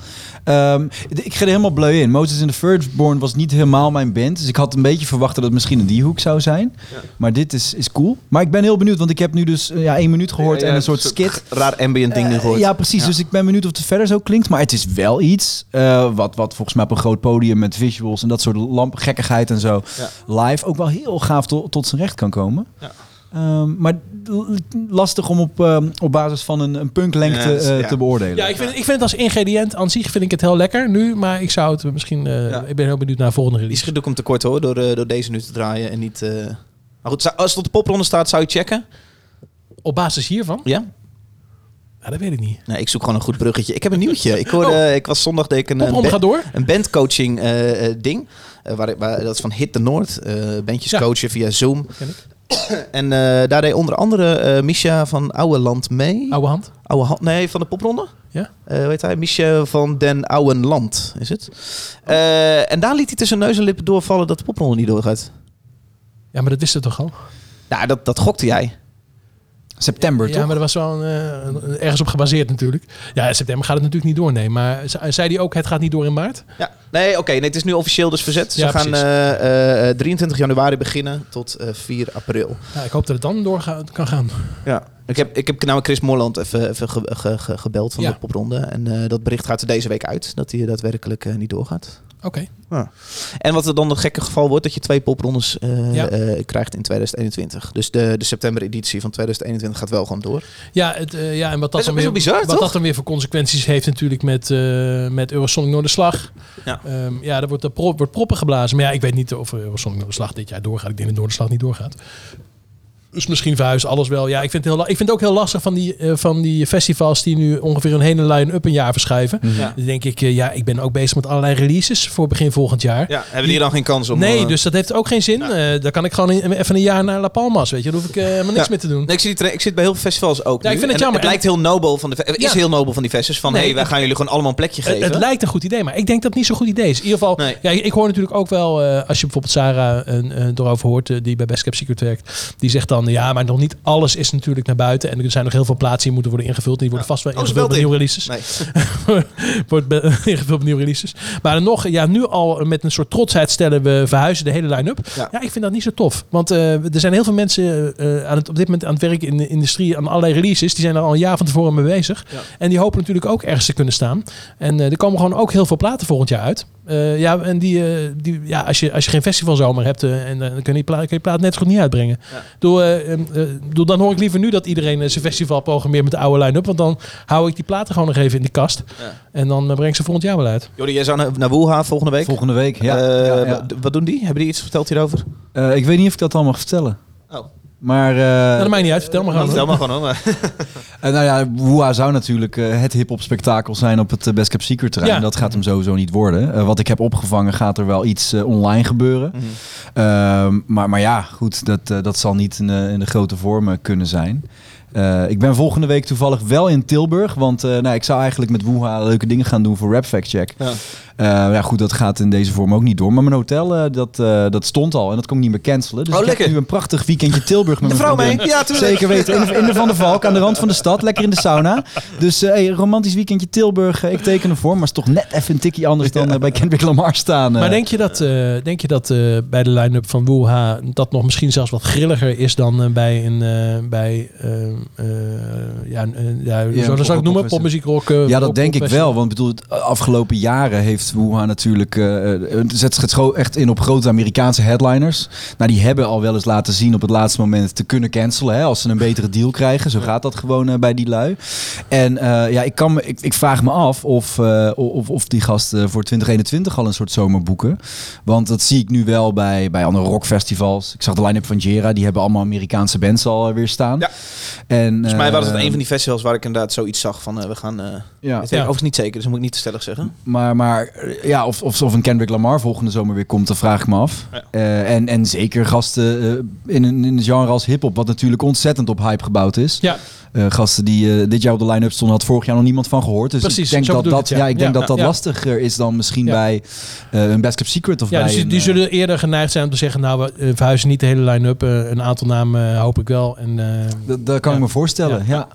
Ehm, ik ga er helemaal bleu in. Moses in the Firstborn was niet helemaal mijn band. Dus ik had een beetje verwacht dat het misschien een die hoek zou zijn. Maar dit is, is cool. Maar ik ben heel benieuwd, want ik heb nu dus ja, één minuut gehoord en een soort skit. Raar ambient ding nu Eh, gehoord. Ja, precies. Dus ik ben benieuwd of het verder zo klinkt. Maar het is wel iets eh, wat, wat volgens mij op een groot podium met visuals en dat soort lamp, gekkigheid en zo live ook wel heel gaaf to- tot zijn recht kan komen. Ja. Ehm, maar lastig om op, ehm, op basis van een, een punklengte Ja, eh, ja. te beoordelen. Ja, ik vind, ik vind het als ingrediënt aan zich vind ik het heel lekker nu. Maar ik zou het misschien... eh, Ja. Ik ben heel benieuwd naar de volgende Die release. schiet ook om tekort hoor, door, door deze nu te draaien en niet... eh, Maar goed, als het op de popronde staat, zou je checken? Op basis hiervan? Ja? Ja, dat weet ik niet. Nee, ik zoek gewoon een goed bruggetje. Ik heb een nieuwtje. Ik hoorde, ik was zondag deed ik een, een, een bandcoaching eh, ding. Eh, waar, waar, dat is van Hit the Noord. eh bandjes Ja. coachen via Zoom. En daar deed onder andere Misha van Oude Land mee. Oude hand. Oude Hand, nee, van de popronde. Ja. Heet hij? Misha van den Ouwenland is het. Eh, en daar liet hij tussen neus en lippen doorvallen dat de popronde niet doorgaat. Ja, maar dat wist het toch al? Nou, dat, dat gokte jij. September, Ja, toch? maar dat was wel een, eh, een- ergens op gebaseerd natuurlijk. Ja, in september gaat het natuurlijk niet doornemen. Maar ze- zei hij ook, het gaat niet door in maart? Ja, nee, oké. nee, het is nu officieel dus verzet. Ze Ja, gaan precies. eh, eh, 23 januari beginnen tot eh, 4 april. Ja, ik hoop dat het dan door kan gaan. Ja. Ik heb, ik heb nou Chris Moorland even, even ge- ge- ge- gebeld van Ja. de popronde. En eh, dat bericht gaat er deze week uit. Dat hij daadwerkelijk eh, niet doorgaat. Oké. Ja. En wat er dan een gekke geval wordt, dat je twee poprondes eh, Ja. eh, krijgt in 2021. Dus de, de september-editie van 2021 gaat wel gewoon door. Ja, het, eh, ja, en wat dat, dan weer, bizar, wat toch? dat dan weer voor consequenties heeft natuurlijk met, eh met Eurosonic Noorderslag. Ja. Ehm, ja, er wordt, er pro- wordt proppen geblazen. Maar ja, ik weet niet of Eurosonic Noorderslag dit jaar doorgaat. Ik denk dat Noorderslag niet doorgaat. Dus misschien verhuist alles wel. Ja, ik vind het, heel, ik vind het ook heel lastig van die, eh, van die festivals die nu ongeveer een hele line-up een jaar verschuiven. Ja. Dan denk ik, eh, ja, ik ben ook bezig met allerlei releases voor begin volgend jaar. Ja, hebben die dan geen kans om... nee, eh, dus dat heeft ook geen zin. Eh dan kan ik gewoon in- even een jaar naar La Palmas, weet je. Dan hoef ik eh, helemaal niks Ja. meer te doen. Nee, ik, zie die ik zit bij heel veel festivals ook Ja, ik nu. vind het En jammer. Het lijkt heel nobel van de... is Ja. heel nobel van die festivals. Van, Nee, hey, wij het- gaan jullie gewoon allemaal een plekje geven. het lijkt een goed idee, maar ik denk dat het niet zo'n goed idee is. In ieder geval, Nee. ja, ik hoor natuurlijk ook wel, eh, als je bijvoorbeeld Sarah erover hoort, die bij Best Cap Secret werkt, die zegt dan, ja, maar nog niet alles is natuurlijk naar buiten. En er zijn nog heel veel plaatsen die moeten worden ingevuld. Die worden vast wel Oh, ingevuld met belt nieuwe releases. Nee. wordt ingevuld met nieuwe releases. Maar dan nog, ja, nu al met een soort trotsheid stellen we verhuizen de hele line-up. Ja. Ja. ik vind dat niet zo tof. Want eh, er zijn heel veel mensen eh, aan het, op dit moment aan het werken in de industrie aan allerlei releases. Die zijn er al een jaar van tevoren mee bezig. Ja. En die hopen natuurlijk ook ergens te kunnen staan. En eh, er komen gewoon ook heel veel platen volgend jaar uit. Ja, en die, die, ja, als, je, als je geen festivalzomer hebt, en, dan kun je die plaat, kun je plaat net zo goed niet uitbrengen. Ja. Doe, eh, eh, eh, doe, dan hoor ik liever nu dat iedereen eh, zijn festival programmeert met de oude line-up. Want dan hou ik die platen gewoon nog even in de kast. Ja. En dan breng ik ze volgend jaar wel uit. Jordi, jij zou naar, Wuha volgende week. Volgende week, ja. Eh, ja, ja. Wat, doen die? Hebben die iets verteld hierover? Eh, ik weet niet of ik dat allemaal mag vertellen. Oh. Maar, eh, Nou, dat maakt niet uit. Vertel maar gewoon. Vertel maar gewoon hoor. maar- eh, nou ja, Woeha zou natuurlijk eh, het hip-hop spektakel zijn op het Best Cap Secret terrein. Ja. Dat gaat hem sowieso niet worden. Eh, wat ik heb opgevangen, gaat er wel iets online gebeuren. Mhm. Ehm, maar, maar ja, goed, dat, dat zal niet in, de- in de grote vormen kunnen zijn. Eh, ik ben volgende week toevallig wel in Tilburg. Want eh, nou, ik zou eigenlijk met Woeha leuke dingen gaan doen voor Rap Fact Check. Ja. Eh, ja, goed, dat gaat in deze vorm ook niet door. Maar mijn hotel, eh, dat, eh, dat stond al en dat kon ik niet meer cancelen. Dus Oh, ik heb nu een prachtig weekendje Tilburg met De mijn vrouw mee? Ja, tuurlijk. Zeker weten. In de, in de Van der Valk, aan de rand van de stad. Lekker in de sauna. Dus eh hey, romantisch weekendje Tilburg. ik teken ervoor. Maar is toch net even een tikje anders dan bij Kendrick Lamar staan. eh. Maar denk je dat, eh, denk je dat eh, bij de line-up van Wuha dat nog misschien zelfs wat grilliger is dan bij een eh, bij ja, ja, zou dat zou ik noemen? pop- Popmuziek, rock. Ja, dat rock- denk ik wel. Want ik bedoel, de afgelopen jaren heeft Wuha natuurlijk... eh, eh, het zet het echt in op grote Amerikaanse headliners. Nou, die hebben al wel eens laten zien op het laatste moment te kunnen cancelen. Hè, als ze een betere deal krijgen. Zo gaat dat gewoon eh, bij die lui. En eh, ja, ik, kan ik, ik vraag me af of, eh, of, of die gasten voor 2021 al een soort zomer boeken. Want dat zie ik nu wel bij, bij andere rockfestivals. Ik zag de line-up van Jera. Die hebben allemaal Amerikaanse bands al weer staan. Ja. En, Volgens mij was het een van die festivals waar ik inderdaad zoiets zag van we gaan... eh Ja. weet ik Ja. overigens niet zeker, dus dat moet ik niet te stellig zeggen. Maar, maar ja, of, of, of een Kendrick Lamar volgende zomer weer komt, dat vraag ik me af. Ja. Eh, en, en zeker gasten eh, in, een, in een genre als hip-hop, wat natuurlijk ontzettend op hype gebouwd is. Ja, Eh, gasten die dit jaar op de line-up stonden, had vorig jaar nog niemand van gehoord. Dus Precies, ik denk dat dat, het, ja. ja. ik denk Ja, dat, dat ja. lastiger is dan misschien Ja. bij eh, een Best Kept Secret of ja bij dus die, een, die zullen eerder geneigd zijn om te zeggen, nou, we verhuizen niet de hele line-up. Een aantal namen hoop ik wel. En, dat, dat kan Ja. ik me voorstellen, ja.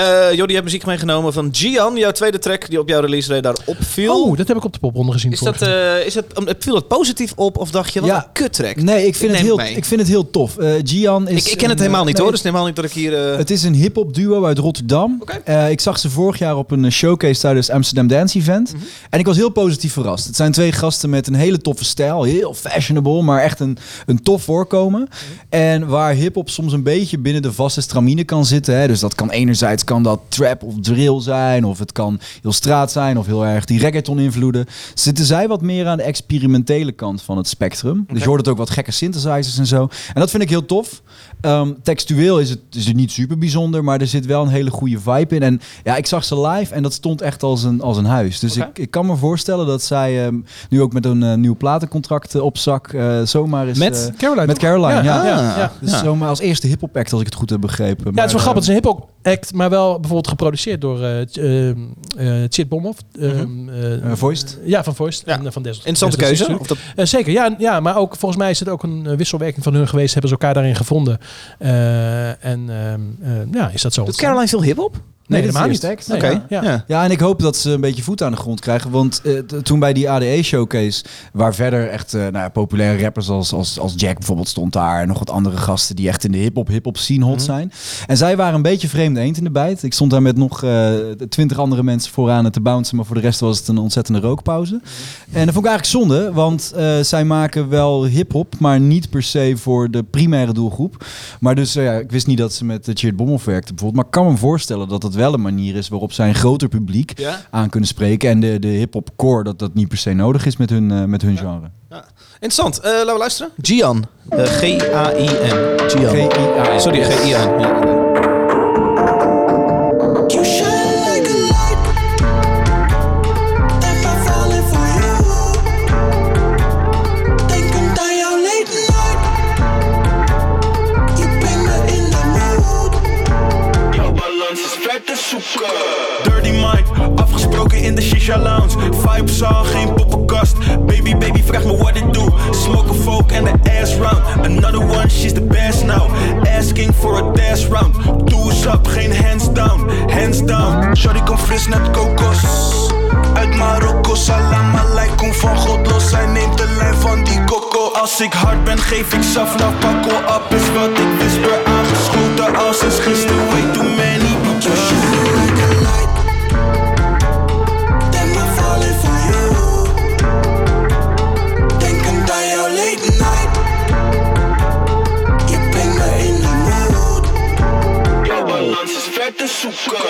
Eh Jordi, je hebt muziek meegenomen van Gian, jouw tweede track die op jouw release radar opviel. oh, dat heb ik op de popronde gezien. is dat, eh, is um, viel het positief op of dacht je, wat Ja. een kuttrack? Nee, ik vind, Ik het heel, het mee. ik vind het heel tof. Eh Gian is... ik, ik ken het helemaal niet nee, hoor, dus helemaal niet dat ik hier... Het is een hip-hop duo uit Rotterdam. Eh, ik zag ze vorig jaar op een showcase tijdens het Amsterdam Dance Event. Mhm. En ik was heel positief verrast. Het zijn twee gasten met een hele toffe stijl. Heel fashionable, maar echt een, een tof voorkomen. Mhm. En waar hip-hop soms een beetje binnen de vaste stramine kan zitten. Hè. Dus dat kan enerzijds kan dat trap of drill zijn. Of het kan heel straat zijn. Of heel erg die reggaeton invloeden. Zitten zij wat meer aan de experimentele kant van het spectrum. Dus je hoort het ook wat gekke synthesizers en zo. En dat vind ik heel tof. Ehm, textueel is het, is het niet super bijzonder, maar er zit wel een hele goede vibe in. En ja, ik zag ze live en dat stond echt als een, als een huis. Dus ik, ik kan me voorstellen dat zij ehm, nu ook met een eh, nieuw platencontract eh, op zak eh, zomaar is... met Caroline. met? Caroline, ja. Ja, ja. Dus zomaar als eerste hip-hop act, als ik het goed heb begrepen. Ja, het is wel Maar, grappig. Het is een hip-hop act, maar wel bijvoorbeeld geproduceerd door eh eh, eh, Chit Bomhoff. eh, eh, eh, Voiced? Ja, van Voiced. Ja. En van Desert. Interessante Desert keuze. Of dat, Eh, zeker, ja, ja, maar ook volgens mij is het ook een wisselwerking van hun geweest. Hebben ze elkaar daarin gevonden. Eh, en ehm, eh, ja, is dat zo? doet Caroline veel hip-hop? Nee, helemaal de niet. Nee, Oké, ja. ja. Ja, en ik hoop dat ze een beetje voet aan de grond krijgen. Want eh, toen bij die ADE-showcase, waar verder echt eh, nou ja, populaire rappers als, als, als Jack bijvoorbeeld stond daar. En nog wat andere gasten die echt in de hip-hop, hip-hop scene hot zijn. En zij waren een beetje vreemde eend in de bijt. Ik stond daar met nog eh, twintig andere mensen vooraan te bouncen. Maar voor de rest was het een ontzettende rookpauze. En dat vond ik eigenlijk zonde, want zij maken wel hip-hop, maar niet per se voor de primaire doelgroep. Maar dus, ja, ik wist niet dat ze met uh, Cheert Bomhoff werkte bijvoorbeeld. Maar ik kan me voorstellen dat het wel een manier is waarop zij een groter publiek Ja. aan kunnen spreken. En de, de hip-hop core, dat dat niet per se nodig is met hun, eh, met hun genre. Interessant. Eh, laten we luisteren. Gian. Eh, G-A-I-N. Gian. G-I-A-N. Sorry, G-I-A-N. In de shisha lounge. Vibes al, geen poppenkast. Baby, baby, vraag me what it do. Smoke a folk and the ass round. Another one, she's the best now. Asking for a dash round. Toes up, geen hands down. Hands down. Shorty komt fris net kokos. Uit Marokko, salam alaikum van God los. Zij neemt de lijn van die coco. Als ik hard ben, geef ik saf naar pakko op. Is wat ik whisper aangeschoten als sinds gisteren. Way too many vet te zoeken.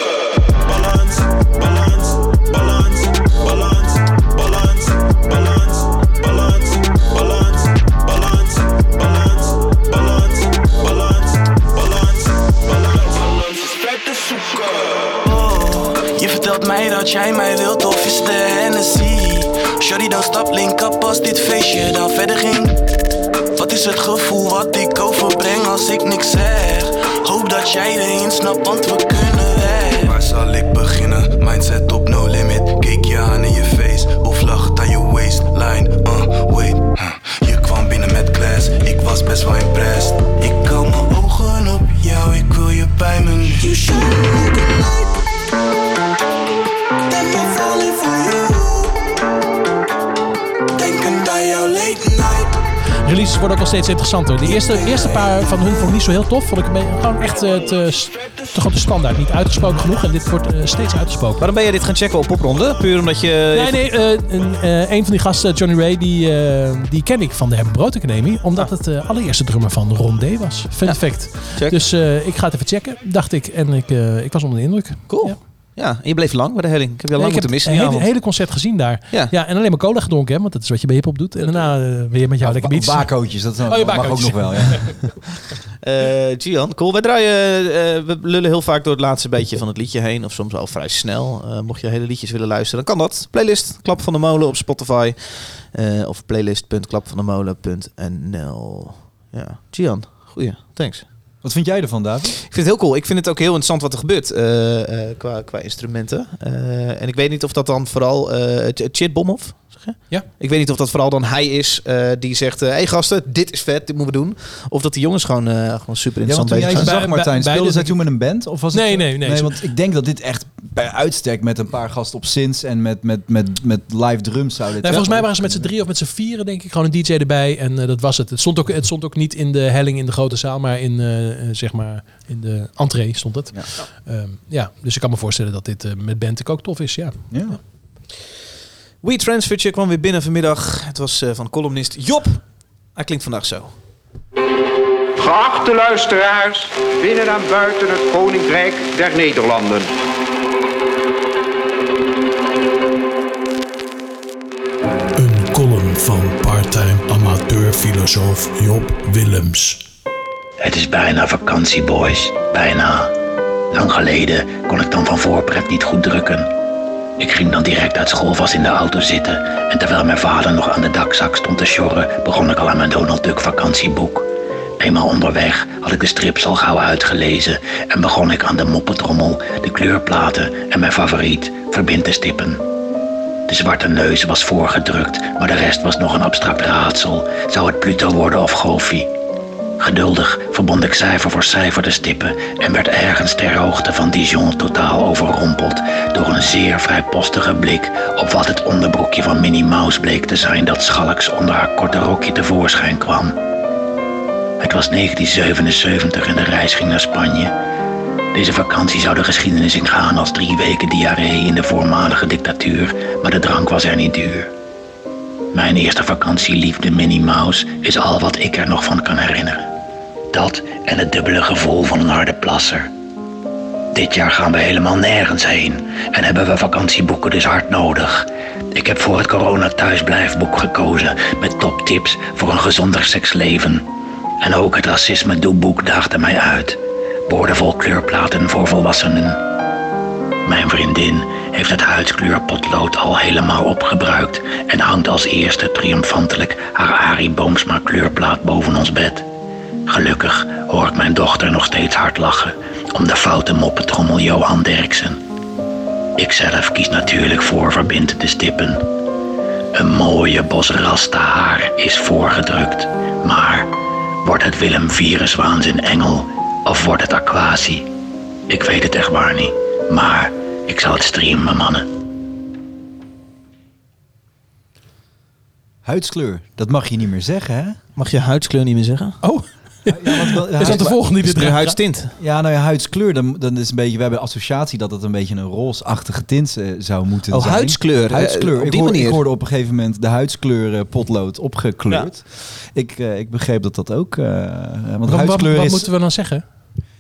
Balans, balans, balans, balans, balans, balans, balans, balans, balans, balans, balans, balans, balans, balans. Balans te zoeken. Oh, je vertelt mij dat jij mij wilt of is de Hennessy Shorty dan stap link up als dit feestje dan verder ging Wat is het gevoel wat ik overbreng als ik niks zeg Hoop dat jij erin snapt want we zal ik beginnen? Mindset op no limit. Keek je aan in je face of lacht aan je waistline. Uh, wait, huh. Je kwam binnen met class, ik was best wel impressed. Ik kan mijn ogen op jou, ik wil je bij me. You shine like a light Am I falling for you? Aan jouw late night Releases worden ook wel steeds interessanter. De eerste, eerste paar van hun vond ik niet zo heel tof. Vond ik een beetje- gewoon echt eh, te grote standaard. Niet uitgesproken genoeg. En dit wordt eh, steeds uitgesproken. Waarom ben je dit gaan checken op popronde? Puur omdat je... Nee, nee, eh, een, eh, een van die gasten, Johnny Ray, die, die ken ik van de Hebben Brood Academie. Omdat het de allereerste drummer van Ron D was. Fun Ja. fact. Check. Dus ik ga het even checken, dacht ik. En ik, ik was onder de indruk. Cool. Ja. Ja. en je bleef lang bij de helling. Ik heb je al lang ik moeten heb missen. een die hele, hele concert gezien daar. Ja. Ja, en alleen maar cola gedronken, hè, want dat is wat je bij hip-hop doet. En daarna eh, weer met jou lekker beats. Bakootjes, dat Oh, je mag ook nog wel. Ja. Eh, Gian, cool. Wij draaien, eh, we lullen heel vaak door het laatste beetje van het liedje heen. Of soms al vrij snel. Eh, mocht je hele liedjes willen luisteren, dan kan dat. Playlist Klap van de Molen op Spotify. eh, of playlist.klapvandemolen.nl Ja, Gian, goeie. Thanks. Wat vind jij ervan, David? Ik vind het heel cool. Ik vind het ook heel interessant wat er gebeurt eh, eh, qua, qua instrumenten. Eh, en ik weet niet of dat dan vooral Ch- Chit Bomhoff, zeg? Ja. Ik weet niet of dat vooral dan hij is eh, die zegt... Hé hey gasten, dit is vet, dit moeten we doen. Of dat die jongens gewoon, eh, gewoon super Ja, interessant jij bezig zijn. Zag, Martijn, bij- speelden beide zij toen met een band? Of was het, Nee, nee, nee. Nee, want ik denk dat dit echt bij uitstek met een paar gasten op synths en met, met, met, met live drums zou dit... Nee, volgens mij waren ze met z'n drie of met z'n vieren, denk ik. Gewoon een DJ erbij. En eh, dat was het. Het stond, ook, het stond ook niet in de helling in de grote zaal, maar in, eh, eh, zeg maar, in de entree stond het. Ja. Ja. ja, dus ik kan me voorstellen dat dit eh, met band ook tof is. Ja. Ja. We Transfertje kwam weer binnen vanmiddag. Het was eh, van columnist Job. Hij klinkt vandaag zo. Geachte luisteraars, binnen en buiten het Koninkrijk der Nederlanden. Een column van parttime amateurfilosoof Job Willems. Het is bijna vakantie, boys. Bijna. Lang geleden kon ik dan van voorpret niet goed drukken. Ik ging dan direct uit school vast in de auto zitten. En terwijl mijn vader nog aan de dakzak stond te sjorren, begon ik al aan mijn Donald Duck vakantieboek. Eenmaal onderweg had ik de strips al gauw uitgelezen en begon ik aan de moppetrommel, de kleurplaten en mijn favoriet, verbind te stippen. De zwarte neus was voorgedrukt, maar de rest was nog een abstract raadsel. Zou het Pluto worden of Goofy? Geduldig verbond ik cijfer voor cijfer de stippen en werd ergens ter hoogte van Dijon totaal overrompeld door een zeer vrijpostige blik op wat het onderbroekje van Minnie Mouse bleek te zijn dat schalks onder haar korte rokje tevoorschijn kwam. Het was 1977 en de reis ging naar Spanje. Deze vakantie zou de geschiedenis ingaan als drie weken diarree in de voormalige dictatuur, maar de drank was er niet duur. Mijn eerste vakantieliefde Minnie Mouse is al wat ik er nog van kan herinneren. Dat en het dubbele gevoel van een harde plasser. Dit jaar gaan we helemaal nergens heen en hebben we vakantieboeken dus hard nodig. Ik heb voor het corona thuisblijfboek gekozen met toptips voor een gezonder seksleven. En ook het racisme doeboek daagde mij uit. Boordevol kleurplaten voor volwassenen. Mijn vriendin heeft het huidskleurpotlood al helemaal opgebruikt en hangt als eerste triomfantelijk haar Arie Boomsma kleurplaat boven ons bed. Gelukkig hoor ik mijn dochter nog steeds hard lachen om de foute moppetrommel Johan Derksen. Ikzelf kies natuurlijk voor verbindende stippen. Een mooie bos rasta haar is voorgedrukt, maar wordt het Willem Viruswaanzin Engel of wordt het Aquasi? Ik weet het echt waar niet, maar ik zal het streamen, mannen. Huidskleur, dat mag je niet meer zeggen, hè? Mag je huidskleur niet meer zeggen? Oh, Is dat de volgende die dit huidstint? Ja, nou ja, huidskleur, dan, dan is een beetje, we hebben de associatie dat het een beetje een roosachtige tint eh, zou moeten Oh, zijn. huidskleur, eh, Huidskleur. op ik, die hoorde, manier. ik hoorde op een gegeven moment de huidskleur eh, potlood opgekleurd. Ik, eh, ik begreep dat dat ook, eh want Wat, wat, huidskleur wat is... moeten we dan zeggen?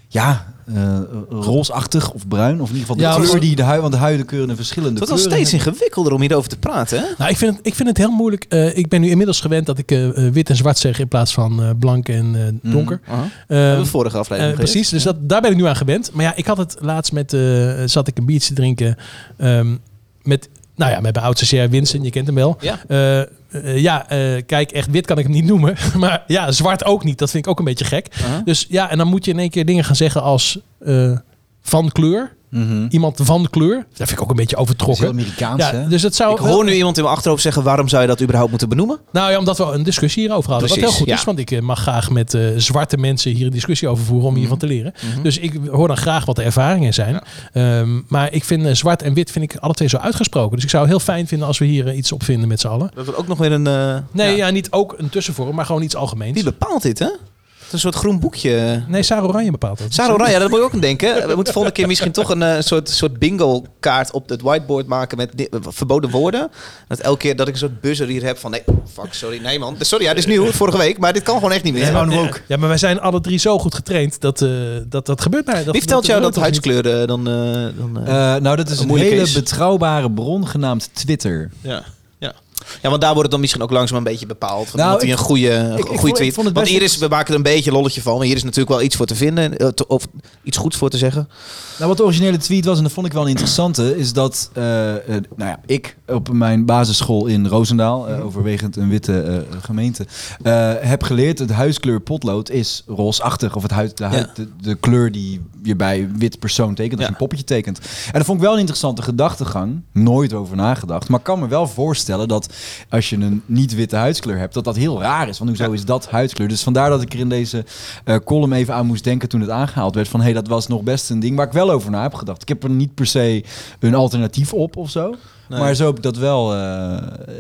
Ja, eh, roosachtig of bruin, of in ieder geval de Ja, kleur die de huid, want de huidenkleuren verschillende Het wordt wel kleuren steeds hebben. ingewikkelder om hierover te praten, hè? Nou, ik vind het, ik vind het heel moeilijk. Eh, ik ben nu inmiddels gewend dat ik eh, wit en zwart zeg in plaats van eh, blank en eh, donker. Aha. Hebben we de vorige aflevering precies, dus dat, daar ben ik nu aan gewend. Maar ja, ik had het laatst met, eh, zat ik een biertje te drinken ehm, met, nou ja, met mijn oudste Sher Vincent, je kent hem wel. Ja. Eh, eh, ja, eh, kijk, echt wit kan ik hem niet noemen. Maar ja, zwart ook niet. Dat vind ik ook een beetje gek. Aha. Dus ja, en dan moet je in één keer dingen gaan zeggen als van kleur. Mhm. Iemand van kleur. Dat vind ik ook een beetje overtrokken. Dat is heel Amerikaans, ja, hè? Dus het zou Ik hoor nu iemand in mijn achterhoofd zeggen, waarom zou je dat überhaupt moeten benoemen? nou ja, omdat we een discussie hierover hadden. Precies, wat heel goed ja. is, want ik eh, mag graag met eh, zwarte mensen hier een discussie over voeren om hiervan te leren. Mhm. Dus ik hoor dan graag wat de ervaringen zijn. Ehm, maar ik vind eh, zwart en wit vind ik alle twee zo uitgesproken. Dus ik zou heel fijn vinden als we hier iets op vinden met z'n allen. Dat wordt ook nog weer een... Nee, ja. ja. niet ook een tussenvorm, maar gewoon iets algemeens. Wie bepaalt dit, hè? Het is een soort groen boekje. Nee, Sarah Oranje bepaalt dat. Sarah Oranje, ja, dat moet je ook aan denken. We moeten volgende keer misschien toch een eh, soort, soort bingo kaart op het whiteboard maken met verboden woorden. Dat elke keer dat ik een soort buzzer hier heb van nee, fuck, sorry, nee man. Sorry, ja, dit is nieuw, vorige week, maar dit kan gewoon echt niet meer. Ja, maar, ja, maar wij zijn alle drie zo goed getraind dat eh, dat, dat gebeurt maar. Dat, Wie vertelt jou dat huidskleur eh, dan... eh, dan nou, dat is een hele is? betrouwbare bron genaamd Twitter. Ja. Ja. ja, want daar wordt het dan misschien ook langzaam een beetje bepaald. Van Nou, ik- een goede, ik- een ik goede ik tweet. vond het want hier is, we maken er een beetje lolletje van. Maar hier is natuurlijk wel iets voor te vinden. eh, te- Of iets goeds voor te zeggen. Nou, wat de originele tweet was, en dat vond ik wel een interessante, is dat eh, eh, nou ja, ik op mijn basisschool in Roosendaal, eh, overwegend een witte gemeente, heb geleerd het huiskleur potlood is roosachtig. Of het huid, de, huid, de, de kleur die je bij wit persoon tekent, als je een poppetje tekent. En dat vond ik wel een interessante gedachtegang. Nooit over nagedacht. Maar ik kan me wel voorstellen dat als je een niet-witte huidskleur hebt, dat dat heel raar is. Want hoezo is dat huidskleur? Dus vandaar dat ik er in deze eh, column even aan moest denken toen het aangehaald werd. Van hé, hey, dat was nog best een ding waar ik wel over na heb gedacht. Ik heb er niet per se een alternatief op of zo. Nee. Maar zo heb ik dat wel, eh,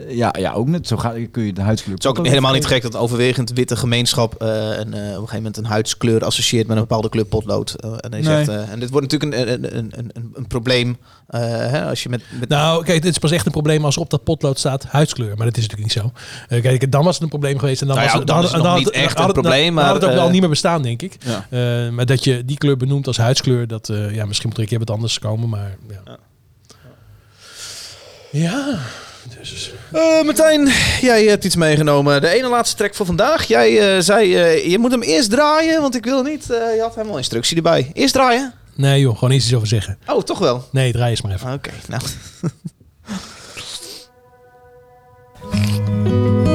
ja, ja, ook net. Zo ga, kun je de huidskleur. Het is ook helemaal niet gek dat overwegend witte gemeenschap eh, een, eh, op een gegeven moment een huidskleur associeert met een bepaalde kleur potlood. En, hij Nee. zegt, en dit wordt natuurlijk een, een, een, een, een, een probleem eh, hè, als je met, met Nou, kijk, het is pas echt een probleem als er op dat potlood staat huidskleur. Maar dat is natuurlijk niet zo. Kijk, dan was het een probleem geweest. En dan Nou ja, was het, dan is het nog niet echt een het- probleem, maar, had het ook al niet meer bestaan, denk ik. Ja. Eh, maar dat je die kleur benoemt als huidskleur, dat, eh, ja, misschien moet er een keer wat anders komen. Maar ja. Ja, dus... Eh, Martijn, jij hebt iets meegenomen. De ene laatste track voor vandaag. Jij eh, zei, eh, je moet hem eerst draaien, want ik wil niet... je had helemaal instructie erbij. Eerst draaien? Nee joh, gewoon iets over zeggen. Oh, toch wel? Nee, draai eens maar even. Oké, nou...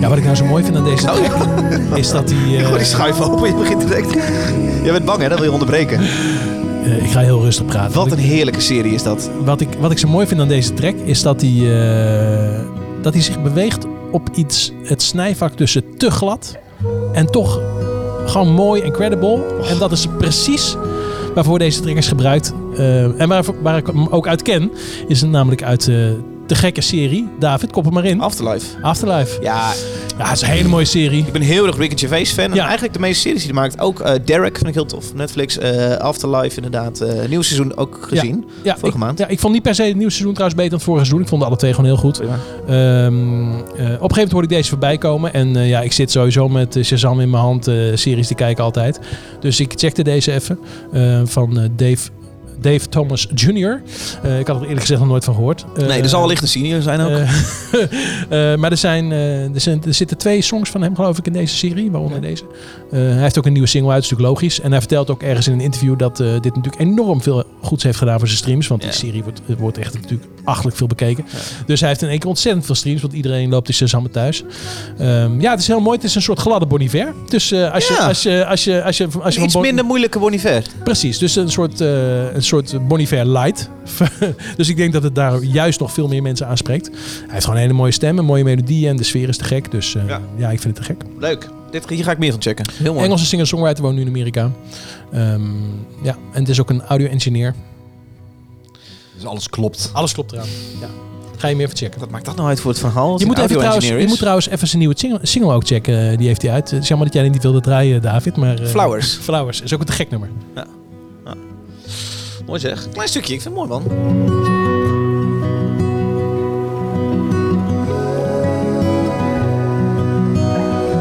Ja, wat ik nou zo mooi vind aan deze track, is dat die... eh, Gooi die schuif open, je begint direct. Jij bent bang hè, dat wil je onderbreken. eh, ik ga heel rustig praten. Wat een heerlijke serie is dat. wat ik, wat ik zo mooi vind aan deze track is dat hij, eh, dat hij zich beweegt op iets, het snijvak tussen te glad en toch gewoon mooi en credible. En dat is precies waarvoor deze track is gebruikt. Eh, en waar, waar ik hem ook uit ken, is het namelijk uit eh, de gekke serie. David, kop er maar in. Afterlife. Afterlife. Ja, Ja, het is een hele mooie serie. ik ben heel erg Ricky Gervais fan. En Ja. eigenlijk de meeste series die hij maakt. Ook eh, Derek vind ik heel tof. Netflix, Afterlife inderdaad. eh nieuw seizoen ook gezien. Ja, Vorige ik, maand. Ja, ik vond niet per se het nieuwe seizoen trouwens beter dan het vorige seizoen. Ik vond alle twee gewoon heel goed. Ehm, eh, op een gegeven moment hoorde ik deze voorbij komen. En ja, ik zit sowieso met Shazam in mijn hand, series te kijken altijd. Dus ik checkte deze even van Dave, Dave Thomas Jr. Eh, ik had er eerlijk gezegd nog nooit van gehoord. nee, er Eh, zal wellicht een senior zijn ook. eh, maar er, zijn, er, zijn, er zitten twee songs van hem, geloof ik, in deze serie, waaronder deze. Hij heeft ook een nieuwe single uit, dat is natuurlijk logisch. En hij vertelt ook ergens in een interview dat dit natuurlijk enorm veel goeds heeft gedaan voor zijn streams. Want die serie wordt, wordt echt natuurlijk achtelijk veel bekeken. Dus hij heeft in één keer ontzettend veel streams, want iedereen loopt dus samen thuis. Ehm, ja, het is heel mooi. Het is een soort gladde Bon Iver. Dus eh, als, je, Ja. als, je, als, je, als je als je Iets Bon- minder moeilijke Bon Iver. Precies, dus een soort, eh een soort Bon Iver light. dus ik denk dat het daar juist nog veel meer mensen aanspreekt. Hij heeft gewoon een hele mooie stem, een mooie melodie en de sfeer is te gek. Dus eh, Ja. ja. ik vind het te gek. Leuk. Dit, hier ga ik meer van checken. Heel mooi. Engelse singer-songwriter woont nu in Amerika. Ehm, ja, en het is ook een audio-engineer. Dus alles klopt. Alles klopt eraan. Ja. Ga je meer van checken. Wat maakt dat nou uit voor het verhaal? Je moet, even trouwens, je moet trouwens even zijn nieuwe single, single ook checken. Eh, Die heeft hij uit. Het is jammer dat jij die niet wilde draaien, David. Maar, eh, Flowers. Flowers. Is ook een te gek nummer. Mooi zeg. Klein stukje, ik vind het mooi man.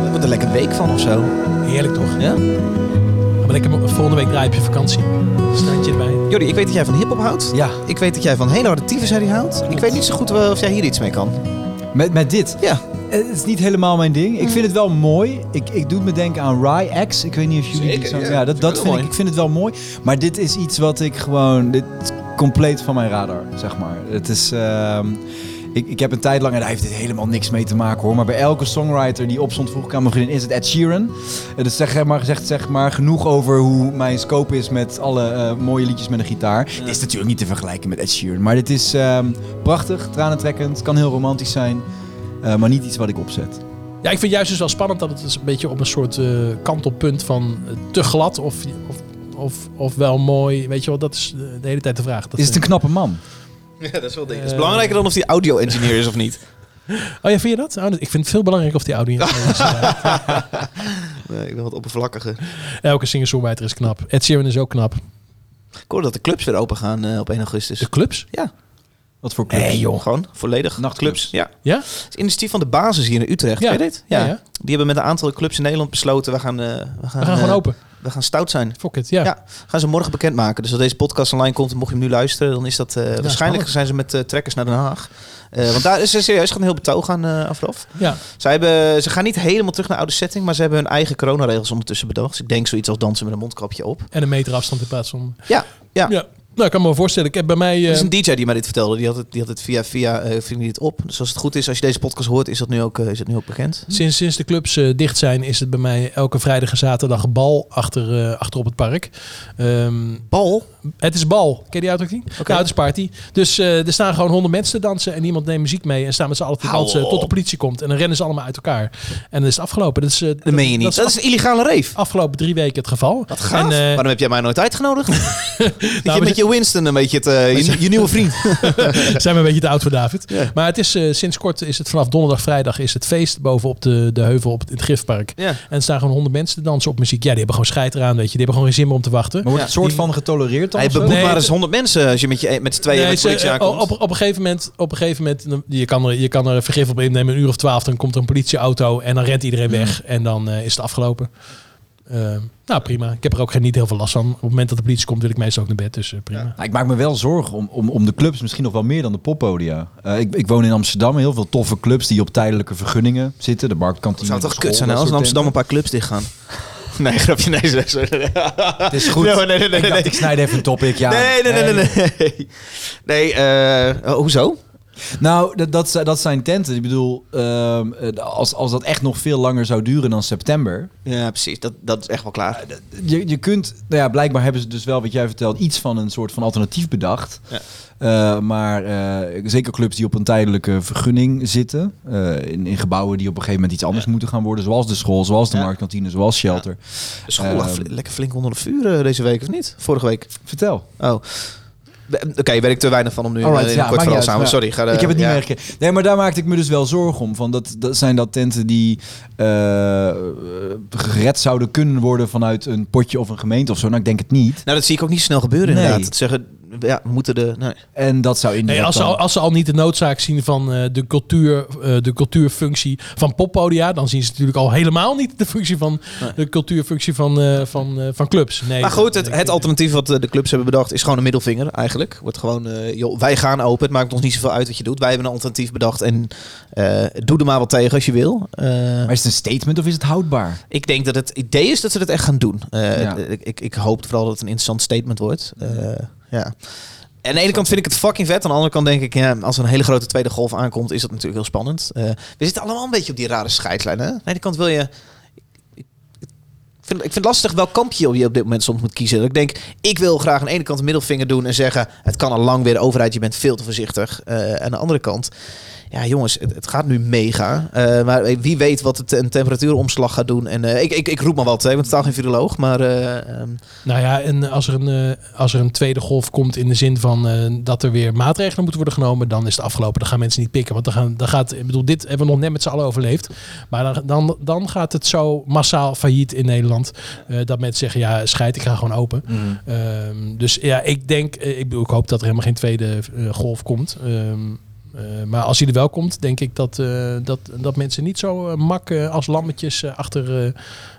Er wordt een lekker week van of zo. Heerlijk toch? Ja? Maar ik heb volgende week draai op je vakantie. Standje erbij. Jordi, ik weet dat jij van hip-hop houdt. Ja. Ik weet dat jij van hele harde tyfusherrie houdt. Ik weet niet zo goed eh, of jij hier iets mee kan. Met, met dit? Ja. Het is niet helemaal mijn ding. Ik vind het wel mooi. Ik, ik doe het me denken aan Rye X. Ik weet niet of jullie Zeker, zo... ja. Ja, dat, Vind ik dat vind mooi. ik, ik vind het wel mooi. Maar dit is iets wat ik gewoon... Dit is compleet van mijn radar, zeg maar. Het is... ehm, ik, ik heb een tijd lang, en daar heeft dit helemaal niks mee te maken hoor. Maar bij elke songwriter die opstond vroeg ik aan mijn vriendin, is het Ed Sheeran. Het is zeg maar, zegt zeg maar genoeg over hoe mijn scope is met alle eh, mooie liedjes met een gitaar. Dit is natuurlijk niet te vergelijken met Ed Sheeran. Maar dit is ehm, prachtig, tranentrekkend, kan heel romantisch zijn. eh, maar niet iets wat ik opzet. Ja, ik vind juist dus wel spannend dat het dus een beetje op een soort eh, kantelpunt van te glad of, of, of, of wel mooi. Weet je wel, dat is de, de hele tijd de vraag. Dat, Is het een knappe man? Ja, dat is wel ding. Het is belangrijker dan of die audio-engineer is of niet. Oh ja, vind je dat? Oh, ik vind het veel belangrijker of die audio is. Nee, ik ben wat oppervlakkiger. Elke singer-songwriter is knap. Ed Sheeran is ook knap. Ik hoorde dat de clubs weer open gaan eh, op 1 augustus. De clubs? Ja. Wat voor clubs? Nee joh, gewoon volledig. Nachtclubs. Ja. Ja? Het is initiatief van de basis hier in Utrecht. Ja. Weet je dit? Ja, Ja. ja. Die hebben met een aantal clubs in Nederland besloten, we gaan, eh, we gaan, We gaan eh, gewoon open. We gaan stout zijn. Fuck it, ja. Ja, gaan ze morgen bekendmaken. Dus als deze podcast online komt, mocht je hem nu luisteren, dan is dat eh, waarschijnlijk spannend. zijn ze met trekkers naar Den Haag. Want daar is er serieus gaan een heel betoog aan afrof. Ja. Zij hebben, ze gaan niet helemaal terug naar oude setting, maar ze hebben hun eigen coronaregels ondertussen bedacht. Dus ik denk zoiets als dansen met een mondkapje op. En een meter afstand in plaats van... Ja, ja. ja. Nou, ik kan me wel voorstellen. Ik heb bij mij... Er is eh, een DJ die mij dit vertelde. Die had het, die had het via via eh ving die dit op. Dus als het goed is, als je deze podcast hoort, is dat nu ook, eh, is dat nu ook bekend. Sinds, sinds de clubs eh, dicht zijn, is het bij mij elke vrijdag en zaterdag bal achter, eh, achter op het park. Ehm, Bal? Het is bal. Ken je die uitdrukking? Nou, het is party. Dus eh, er staan gewoon honderd mensen te dansen en niemand neemt muziek mee en staan met z'n allen te dansen tot de politie komt. En dan rennen ze allemaal uit elkaar. En dan is het afgelopen. Dat is, eh, Dat meen je niet. Dat is een illegale reef. afgelopen drie weken het geval. Wat gaaf. En, eh, Waarom heb jij mij nooit uitgenodigd? Dat je we met je Winston een beetje het, eh, je, je nieuwe vriend. zijn we een beetje te oud voor David. Maar het is eh, sinds kort is het vanaf donderdag, vrijdag is het feest bovenop de, de heuvel op het, in het. Ja. En er staan gewoon honderd mensen te dansen op muziek. Ja, die hebben gewoon scheid eraan, weet je. Die hebben gewoon geen zin meer om te wachten. Maar wordt Ja. het soort van getolereerd dan? Hij beboet Nee, maar eens 100 mensen als je met, je, met z'n tweeën Nee, met de politie ze- aankomt. op, op een gegeven moment, op een gegeven moment je, kan er, je kan er vergif op innemen, een uur of twaalf, dan komt er een politieauto en dan rent iedereen weg en dan eh, is het afgelopen. Eh, nou, prima. Ik heb er ook geen, niet heel veel last van. Op het moment dat de politie komt, wil ik meestal ook naar bed, dus eh, prima. Nou, ik maak me wel zorgen om, om, om de clubs, misschien nog wel meer dan de poppodia. Eh, ik, ik woon in Amsterdam, heel veel toffe clubs die op tijdelijke vergunningen zitten. De marktkantine. zou toch kut zijn als in Amsterdam een paar clubs dichtgaan? Nee, grapje. Nee, sorry, sorry. Het is goed. Nee, nee, nee, nee, ik dacht, ik snijd even een topic. Ja. nee, nee, nee, nee. Nee, nee eh, hoezo? Nou, dat, dat, zijn- dat zijn tenten. Ik bedoel, ehm, eh, als, als dat echt nog veel langer zou duren dan september. Ja, precies. Dat, dat is echt wel klaar. Je, je kunt, nou ja, blijkbaar hebben ze dus wel, wat jij vertelt, iets van een soort van alternatief bedacht. Ja. Eh, maar eh, zeker clubs die op een tijdelijke vergunning zitten. eh, in, in gebouwen die op een gegeven moment iets anders moeten gaan worden. Zoals de school, zoals de Ja. marktkantine, zoals shelter. De school lag Ehm, lekker flink onder de vuur eh, deze week, of niet? Vorige week. Vertel. Oh. Be- Oké, weet ik te weinig van om nu Alright, in ja, kort verhaal samen. Sorry. Ga, eh, ik heb het niet ja. meegekregen. Nee, maar daar maakte ik me dus wel zorgen om. Van dat, dat zijn dat tenten die eh, eh, gered zouden kunnen worden vanuit een potje of een gemeente of zo. Nou, ik denk het niet. Nou, dat zie ik ook niet snel gebeuren Nee. inderdaad. Dat zeggen, ja, we moeten de... Nee. En dat zou inderdaad Nee, als, ze al, als ze al niet de noodzaak zien van eh, de, cultuur, eh, de cultuurfunctie van poppodia, dan zien ze natuurlijk al helemaal niet de functie van de cultuurfunctie van, eh, van, eh, van clubs. Nee, Maar goed, het, het alternatief wat de clubs hebben bedacht is gewoon een middelvinger eigenlijk. Wordt gewoon, eh, joh, wij gaan open. Het maakt ons niet zoveel uit wat je doet. Wij hebben een alternatief bedacht en eh, doe er maar wat tegen als je wil. Eh, Maar is het een statement of is het houdbaar? ik denk dat het idee is dat ze het echt gaan doen. Eh, Ja. ik, ik, ik hoop vooral dat het een interessant statement wordt. Eh, ja. En aan de ene kant vind ik het fucking vet. Aan de andere kant denk ik, ja, als er een hele grote tweede golf aankomt, is dat natuurlijk heel spannend. Eh, we zitten allemaal een beetje op die rare scheidslijn. Hè? Aan de ene kant wil je. Ik, vind, ik vind het lastig welk kamp je op dit moment soms moet kiezen. Ik denk, ik wil graag aan de ene kant een middelvinger doen en zeggen: het kan al lang weer, overheid, je bent veel te voorzichtig. Eh, aan de andere kant. Ja, jongens, het, het gaat nu mega. Eh, maar wie weet wat het een temperatuuromslag gaat doen. En eh, ik, ik, ik roep maar wat, hè. ik ben totaal geen viroloog. Maar eh, ehm, Nou ja, en als er een, eh, als er een tweede golf komt in de zin van eh, dat er weer maatregelen moeten worden genomen, dan is het afgelopen. Dan gaan mensen niet pikken. Want dan, gaan, dan gaat, ik bedoel, dit hebben we nog net met z'n allen overleefd. Maar dan, dan, dan gaat het zo massaal failliet in Nederland. eh, dat mensen zeggen, ja, scheid, ik ga gewoon open. Ehm, dus ja, ik denk, eh, ik, bedoel, ik hoop dat er helemaal geen tweede eh, golf komt. Ehm, eh, maar als hij er wel komt, denk ik dat, eh, dat, dat mensen niet zo eh, mak als lammetjes achter,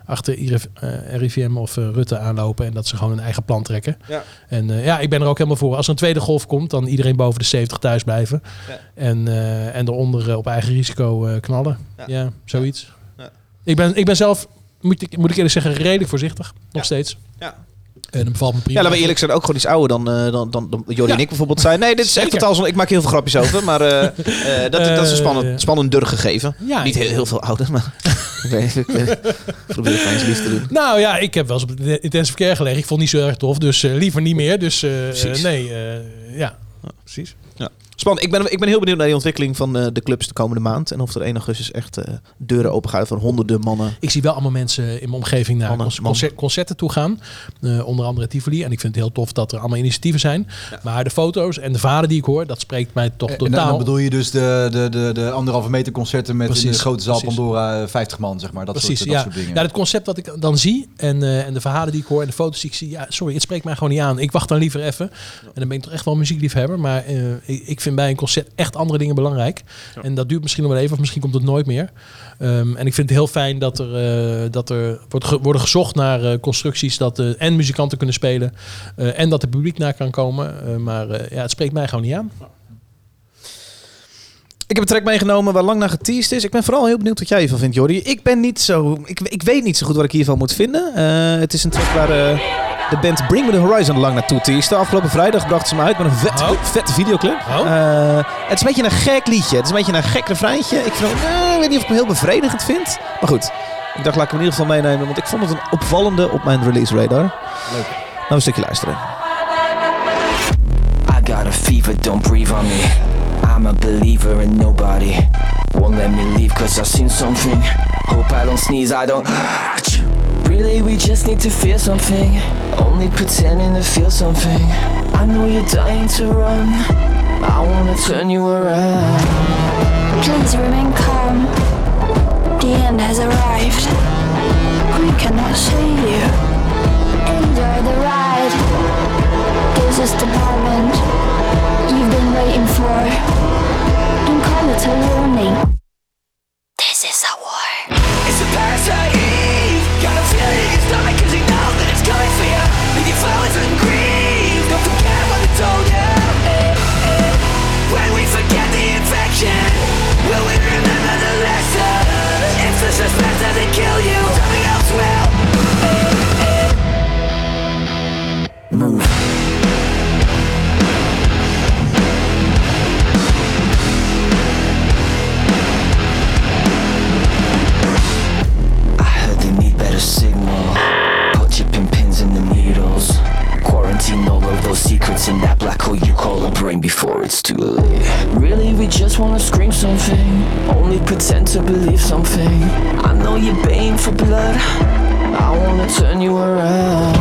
achter IRF, RIVM of Rutte aanlopen. En dat ze gewoon een eigen plan trekken. Ja. En ja, ik ben er ook helemaal voor. Als er een tweede golf komt, dan iedereen boven de 70 thuis blijven. Ja. En, en eronder op eigen risico knallen. Ja. Ja, zoiets. Ja. Ik, ben, ik ben zelf, moet ik, moet ik eerlijk zeggen, redelijk voorzichtig. Nog steeds. Ja. En dat bevalt me prima. ja, laten we eerlijk zijn, ook gewoon iets ouder dan, eh, dan, dan, dan Jordi en ik bijvoorbeeld zijn. Nee, dit is echt totaal zo. Ik maak heel veel grapjes over, maar eh, eh, dat, dat is een spannend, spannender gegeven. Ja, Niet heel, heel veel ouder, maar ik probeer het fijn lief te doen. Nou ja, ik heb wel eens op het intensive care gelegen. Ik vond het niet zo erg tof, dus liever niet meer. Dus nee, ja, precies. Spannend. Ik ben, ik ben heel benieuwd naar die ontwikkeling van eh, de clubs de komende maand. En of er 1 augustus echt eh, deuren open gaan voor honderden mannen. Ik zie wel allemaal mensen in mijn omgeving naar Mannen, concer- mannen. concer- concerten toe gaan. Eh, onder andere Tivoli. En ik vind het heel tof dat er allemaal initiatieven zijn. Maar de foto's en de vaden die ik hoor, dat spreekt mij toch En dan, totaal. dan bedoel je dus de, de, de, de anderhalve meter concerten met in Precies, de grote zaal precies. Pandora eh, 50 man, zeg maar. Dat Precies, soort, dat ja. soort dingen. ja, het concept wat ik dan zie en, eh, en de verhalen die ik hoor en de foto's die ik zie, ja, sorry, het spreekt mij gewoon niet aan. Ik wacht dan liever even. En dan ben ik toch echt wel een muziekliefhebber, maar eh, ik, ik vind bij een concert echt andere dingen belangrijk. En dat duurt misschien nog wel even, of misschien komt het nooit meer. Ehm, en ik vind het heel fijn dat er, eh, dat er wordt ge- worden gezocht naar eh, constructies dat eh, en muzikanten kunnen spelen en dat er publiek naar kan komen. Maar ja, het spreekt mij gewoon niet aan. Ik heb een track meegenomen waar lang naar geteased is. Ik ben vooral heel benieuwd wat jij hiervan vindt, Jordi. Ik ben niet zo... Ik, ik weet niet zo goed wat ik hiervan moet vinden. Eh, het is een track waar eh, de band Bring Me The Horizon lang naartoe teaste. Afgelopen vrijdag brachten ze hem uit met een vet, Oh. vette videoclip. Oh. Eh, het is een beetje een gek liedje. Het is een beetje een gek refreintje. Ik, vind, het- ik weet niet of ik hem heel bevredigend vind. Maar goed, ik dacht laat ik hem in ieder geval meenemen. Want ik vond het een opvallende op mijn release radar. Leuk. Nou een stukje luisteren. a fever, don't breathe on me. I'm a believer in nobody. Won't let me leave cause I've seen something. Hope I don't sneeze, I don't. Really, we just need to feel something. Only pretending to feel something. I know you're dying to run. I wanna turn you around. Please remain calm. The end has arrived. We cannot save you. Enjoy the ride. This is the moment you've been waiting for. Don't call it a warning. To believe something. I know you're baying for blood. I wanna turn you around.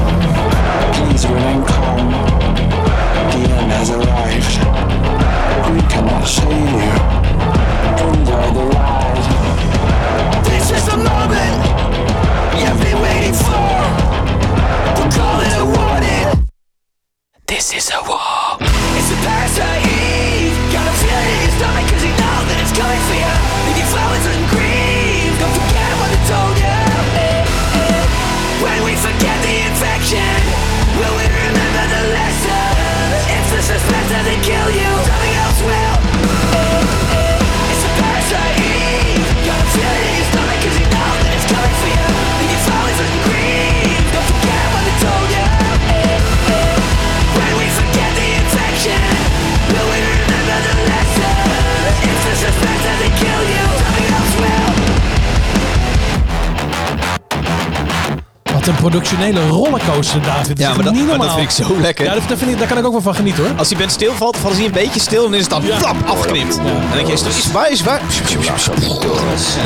Productionele rollercoaster, David. Dat Ja, maar dat, niet maar normaal. dat vind ik zo lekker. Ja, dat, dat vind ik, daar kan ik ook wel van genieten hoor. Als die band stilvalt, vallen ze een beetje stil en is het dan flap afgeknipt. En dan denk je, is, is waar, is waar?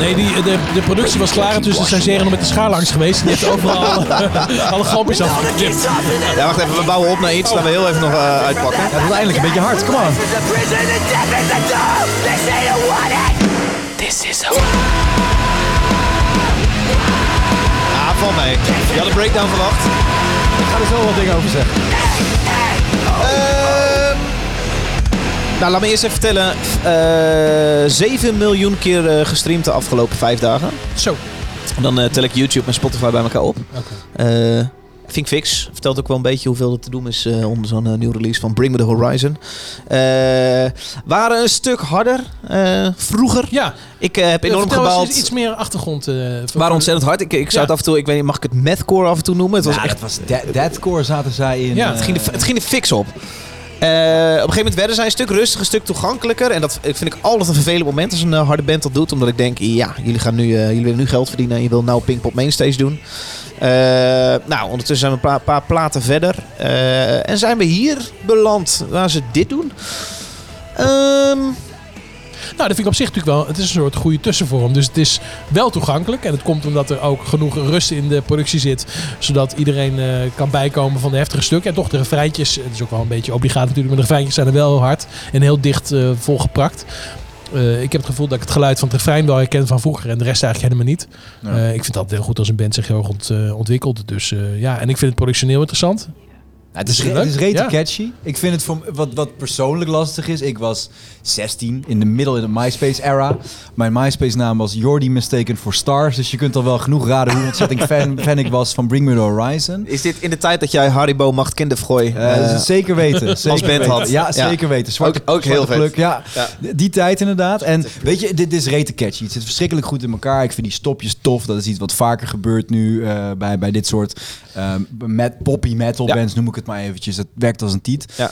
Nee, die, de, de productie was klaar en tussen zijn zeren nog met de schaar langs geweest. En die heeft overal alle, alle glampjes afgeknipt. Ja, wacht even, we bouwen op naar iets. Laten we heel even nog eh, uitpakken. Ja, dat is eindelijk een beetje hard. Kom aan. This is a prison and death is the door. They say you want it. This is a Ah, val mee. Je had een breakdown verwacht. Ik ga er zo wat dingen over zeggen. Ehm, nou, laat me eerst even vertellen. Eh 7 miljoen keer eh, gestreamd de afgelopen vijf dagen. Zo. Dan eh, tel ik YouTube en Spotify bij elkaar op. Think Fix vertelt ook wel een beetje hoeveel er te doen is eh, onder zo'n eh, nieuwe release van Bring Me The Horizon. Eh, waren een stuk harder eh, vroeger. Ja. Ik heb enorm gebaald. iets meer achtergrond. eh, waren ontzettend hard. Ik, ik zou Ja. het af en toe, ik weet niet, mag ik het mathcore af en toe noemen? Het was Ja, echt dat was dead- deadcore zaten zij in. Ja, het ging, de, het ging de fix op. Eh, op een gegeven moment werden zij een stuk rustiger, een stuk toegankelijker. En dat vind ik altijd een vervelend moment als een eh, harde band dat doet. Omdat ik denk, ja, jullie, gaan nu, eh, jullie willen nu geld verdienen en je wil nou Pinkpop Mainstage doen. Nou, ondertussen zijn we een paar, platen verder. En zijn we hier beland waar ze dit doen. Ehm, Nou, dat vind ik op zich natuurlijk wel. Het is een soort goede tussenvorm. Dus het is wel toegankelijk. En het komt omdat er ook genoeg rust in de productie zit. Zodat iedereen eh, kan bijkomen van de heftige stukken. En toch de refreintjes. Het is ook wel een beetje obligaat natuurlijk. Maar de refreintjes zijn er wel heel hard. En heel dicht eh, volgeprakt. Eh, ik heb het gevoel dat ik het geluid van het refrein wel herken van vroeger. En de rest eigenlijk helemaal niet. Ja. Ik vind het altijd heel goed als een band zich heel erg ont, ontwikkelt. Dus ja, en ik vind het productioneel interessant. Ja, het is, het is leuk? rete Ja. catchy. Ik vind het voor, wat, wat persoonlijk lastig is. Ik was 16 in de middle in de MySpace era. Mijn MySpace naam was Jordi Mistaken for Stars. Dus je kunt al wel genoeg raden hoe ontzettend fan, fan ik was van Bring Me The Horizon. is dit in de tijd dat jij Haribo Macht Kinderfrooi Eh, eh, zeker weten. Zeker als band weten. had? Ja, zeker weten. Zwarte, ook, ook heel zwarte pluk, ja. Ja. Die tijd inderdaad. En weet je, dit is rete catchy. Het zit verschrikkelijk goed in elkaar. Ik vind die stopjes tof. Dat is iets wat vaker gebeurt nu eh, bij, bij dit soort ehm met poppy metal Ja. bands, noem ik het het maar eventjes. Het werkt als een tiet. Ja.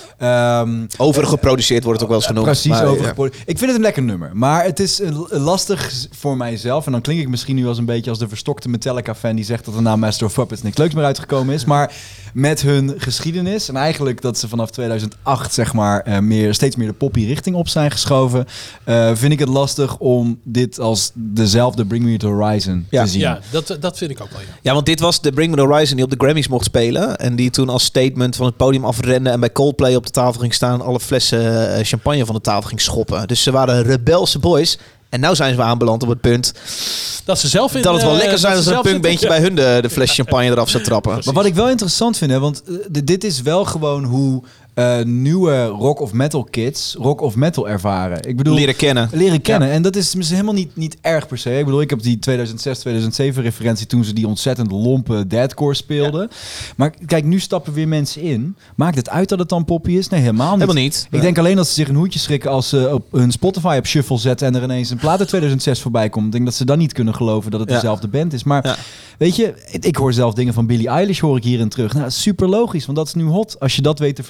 Ehm, Overgeproduceerd wordt het ook wel eens genoemd. Precies, maar, overgeproduceerd. Ik vind het een lekker nummer. Maar het is lastig voor mijzelf. En dan klink ik misschien nu als een beetje als de verstokte Metallica-fan... die zegt dat er na Master of Puppets niks leuks meer uitgekomen is. Maar met hun geschiedenis... en eigenlijk dat ze vanaf 2008 zeg maar... eh, meer, steeds meer de poppy richting op zijn geschoven... eh, vind ik het lastig om dit als dezelfde Bring Me To Horizon Ja. te zien. Ja, dat, dat vind ik ook wel. Ja. Ja, want dit was de Bring Me The Horizon die op de Grammys mocht spelen. En die toen als statement van het podium afrende en bij Coldplay op de tafel ging staan... en alle flessen eh, champagne van de tafel ging schoppen. Dus ze waren rebelse boys. En nu zijn ze aanbeland op het punt Dat ze zelf in, dat het wel eh, lekker zijn als ze er een zelf punkbeentje bij hun de, de fles champagne eraf zou trappen. Maar wat ik wel interessant vind, hè, want eh, dit is wel gewoon hoe eh, nieuwe rock of metal kids rock of metal ervaren. Ik bedoel, Leren kennen. Leren kennen. En dat is misschien helemaal niet, niet erg per se. Ik bedoel, ik heb die 2006, 2007 referentie toen ze die ontzettend lompe deadcore speelden. Maar kijk, nu stappen weer mensen in. Maakt het uit dat het dan poppy is? Nee, helemaal niet. Helemaal niet. Ik denk alleen dat ze zich een hoedje schrikken als ze op hun Spotify op shuffle zetten en er ineens een plaat uit 2006 voorbij komt. Ik denk dat ze dan niet kunnen geloven dat het dezelfde band is. Maar weet je, ik hoor zelf dingen van Billie Eilish hoor ik hierin terug. Nou, super logisch, want dat is nu hot. Als je dat weet te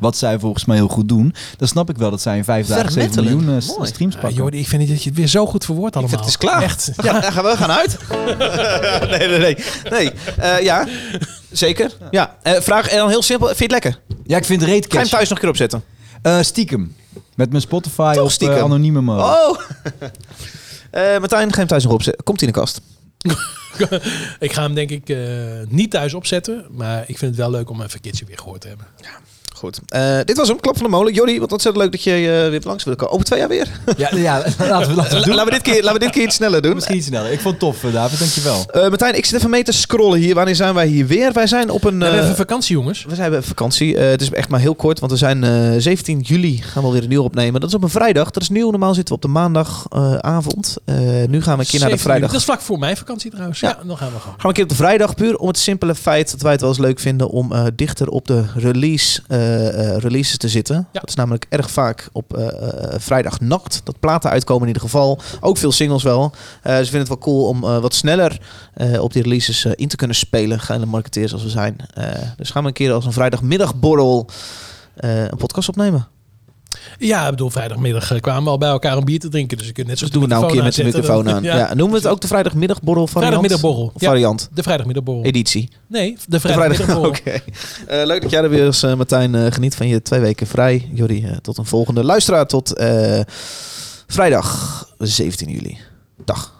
wat zij volgens mij heel goed doen, dan snap ik wel dat zij in vijf dagen 7 Vermetelen? miljoen eh, streams Ja, pakken. Jordi, ik vind dat je het weer zo goed verwoordt allemaal. Het is klaar. Echt. We gaan, gaan we gaan uit? nee, nee, nee. nee. Eh, ja, zeker. Ja. Eh, vraag en dan heel simpel. Vind je het lekker? Ja, ik vind het reet Ga je hem thuis nog een keer opzetten? Eh, stiekem. Met mijn Spotify Toch op stiekem? anonieme mode. Oh! Eh Martijn, ga je hem thuis nog opzetten? Komt hij in de kast? ik ga hem denk ik eh, niet thuis opzetten. Maar ik vind het wel leuk om even een keertje weer gehoord te hebben. Goed. Eh, dit was hem, Klap van de Molen. Jordi, wat ontzettend leuk dat je eh, weer langs wil komen. Over twee jaar weer. Ja, ja laten we, laten we doen. Laten we dit keer, laten we dit keer iets sneller doen. Misschien iets sneller. Ik vond het tof, eh, David. Dankjewel. Eh Martijn, ik zit even mee te scrollen hier. Wanneer zijn wij hier weer? Wij zijn op een... We hebben even vakantie, jongens. we zijn op vakantie. Het is echt maar heel kort, want we zijn eh 17 juli gaan we alweer een nieuw opnemen. Dat is op een vrijdag. Dat is nieuw. Normaal zitten we op de maandagavond. Nu gaan we een keer naar de 17 vrijdag. Dat is vlak voor mijn vakantie trouwens. Ja, dan gaan we gewoon. Gaan we een keer op de vrijdag, puur om het simpele feit dat wij het wel eens leuk vinden om dichter op de release, eh, eh, releases te zitten. Dat is namelijk erg vaak op eh, eh, vrijdagnacht. Dat platen uitkomen in ieder geval. Ook veel singles wel. Ze vinden het wel cool om wat sneller op die releases in te kunnen spelen. Geile marketeers als we zijn. Dus gaan we een keer als een vrijdagmiddagborrel een podcast opnemen. Ja, ik bedoel, vrijdagmiddag eh, kwamen we al bij elkaar een bier te drinken. Dus je kunt net zo Dus doen we nou een keer met de microfoon aan. Ja. noemen we het ook de vrijdagmiddagborrel variant? Vrijdagmiddagborrel. Ja, variant? de vrijdagmiddagborrel. Editie. Nee, de vrijdagmiddagborrel. Oké. Eh, leuk dat jij er weer eens, eh, Martijn, geniet van je twee weken vrij. Jordi, tot een volgende luisteraar. Tot vrijdag 17 juli. Dag.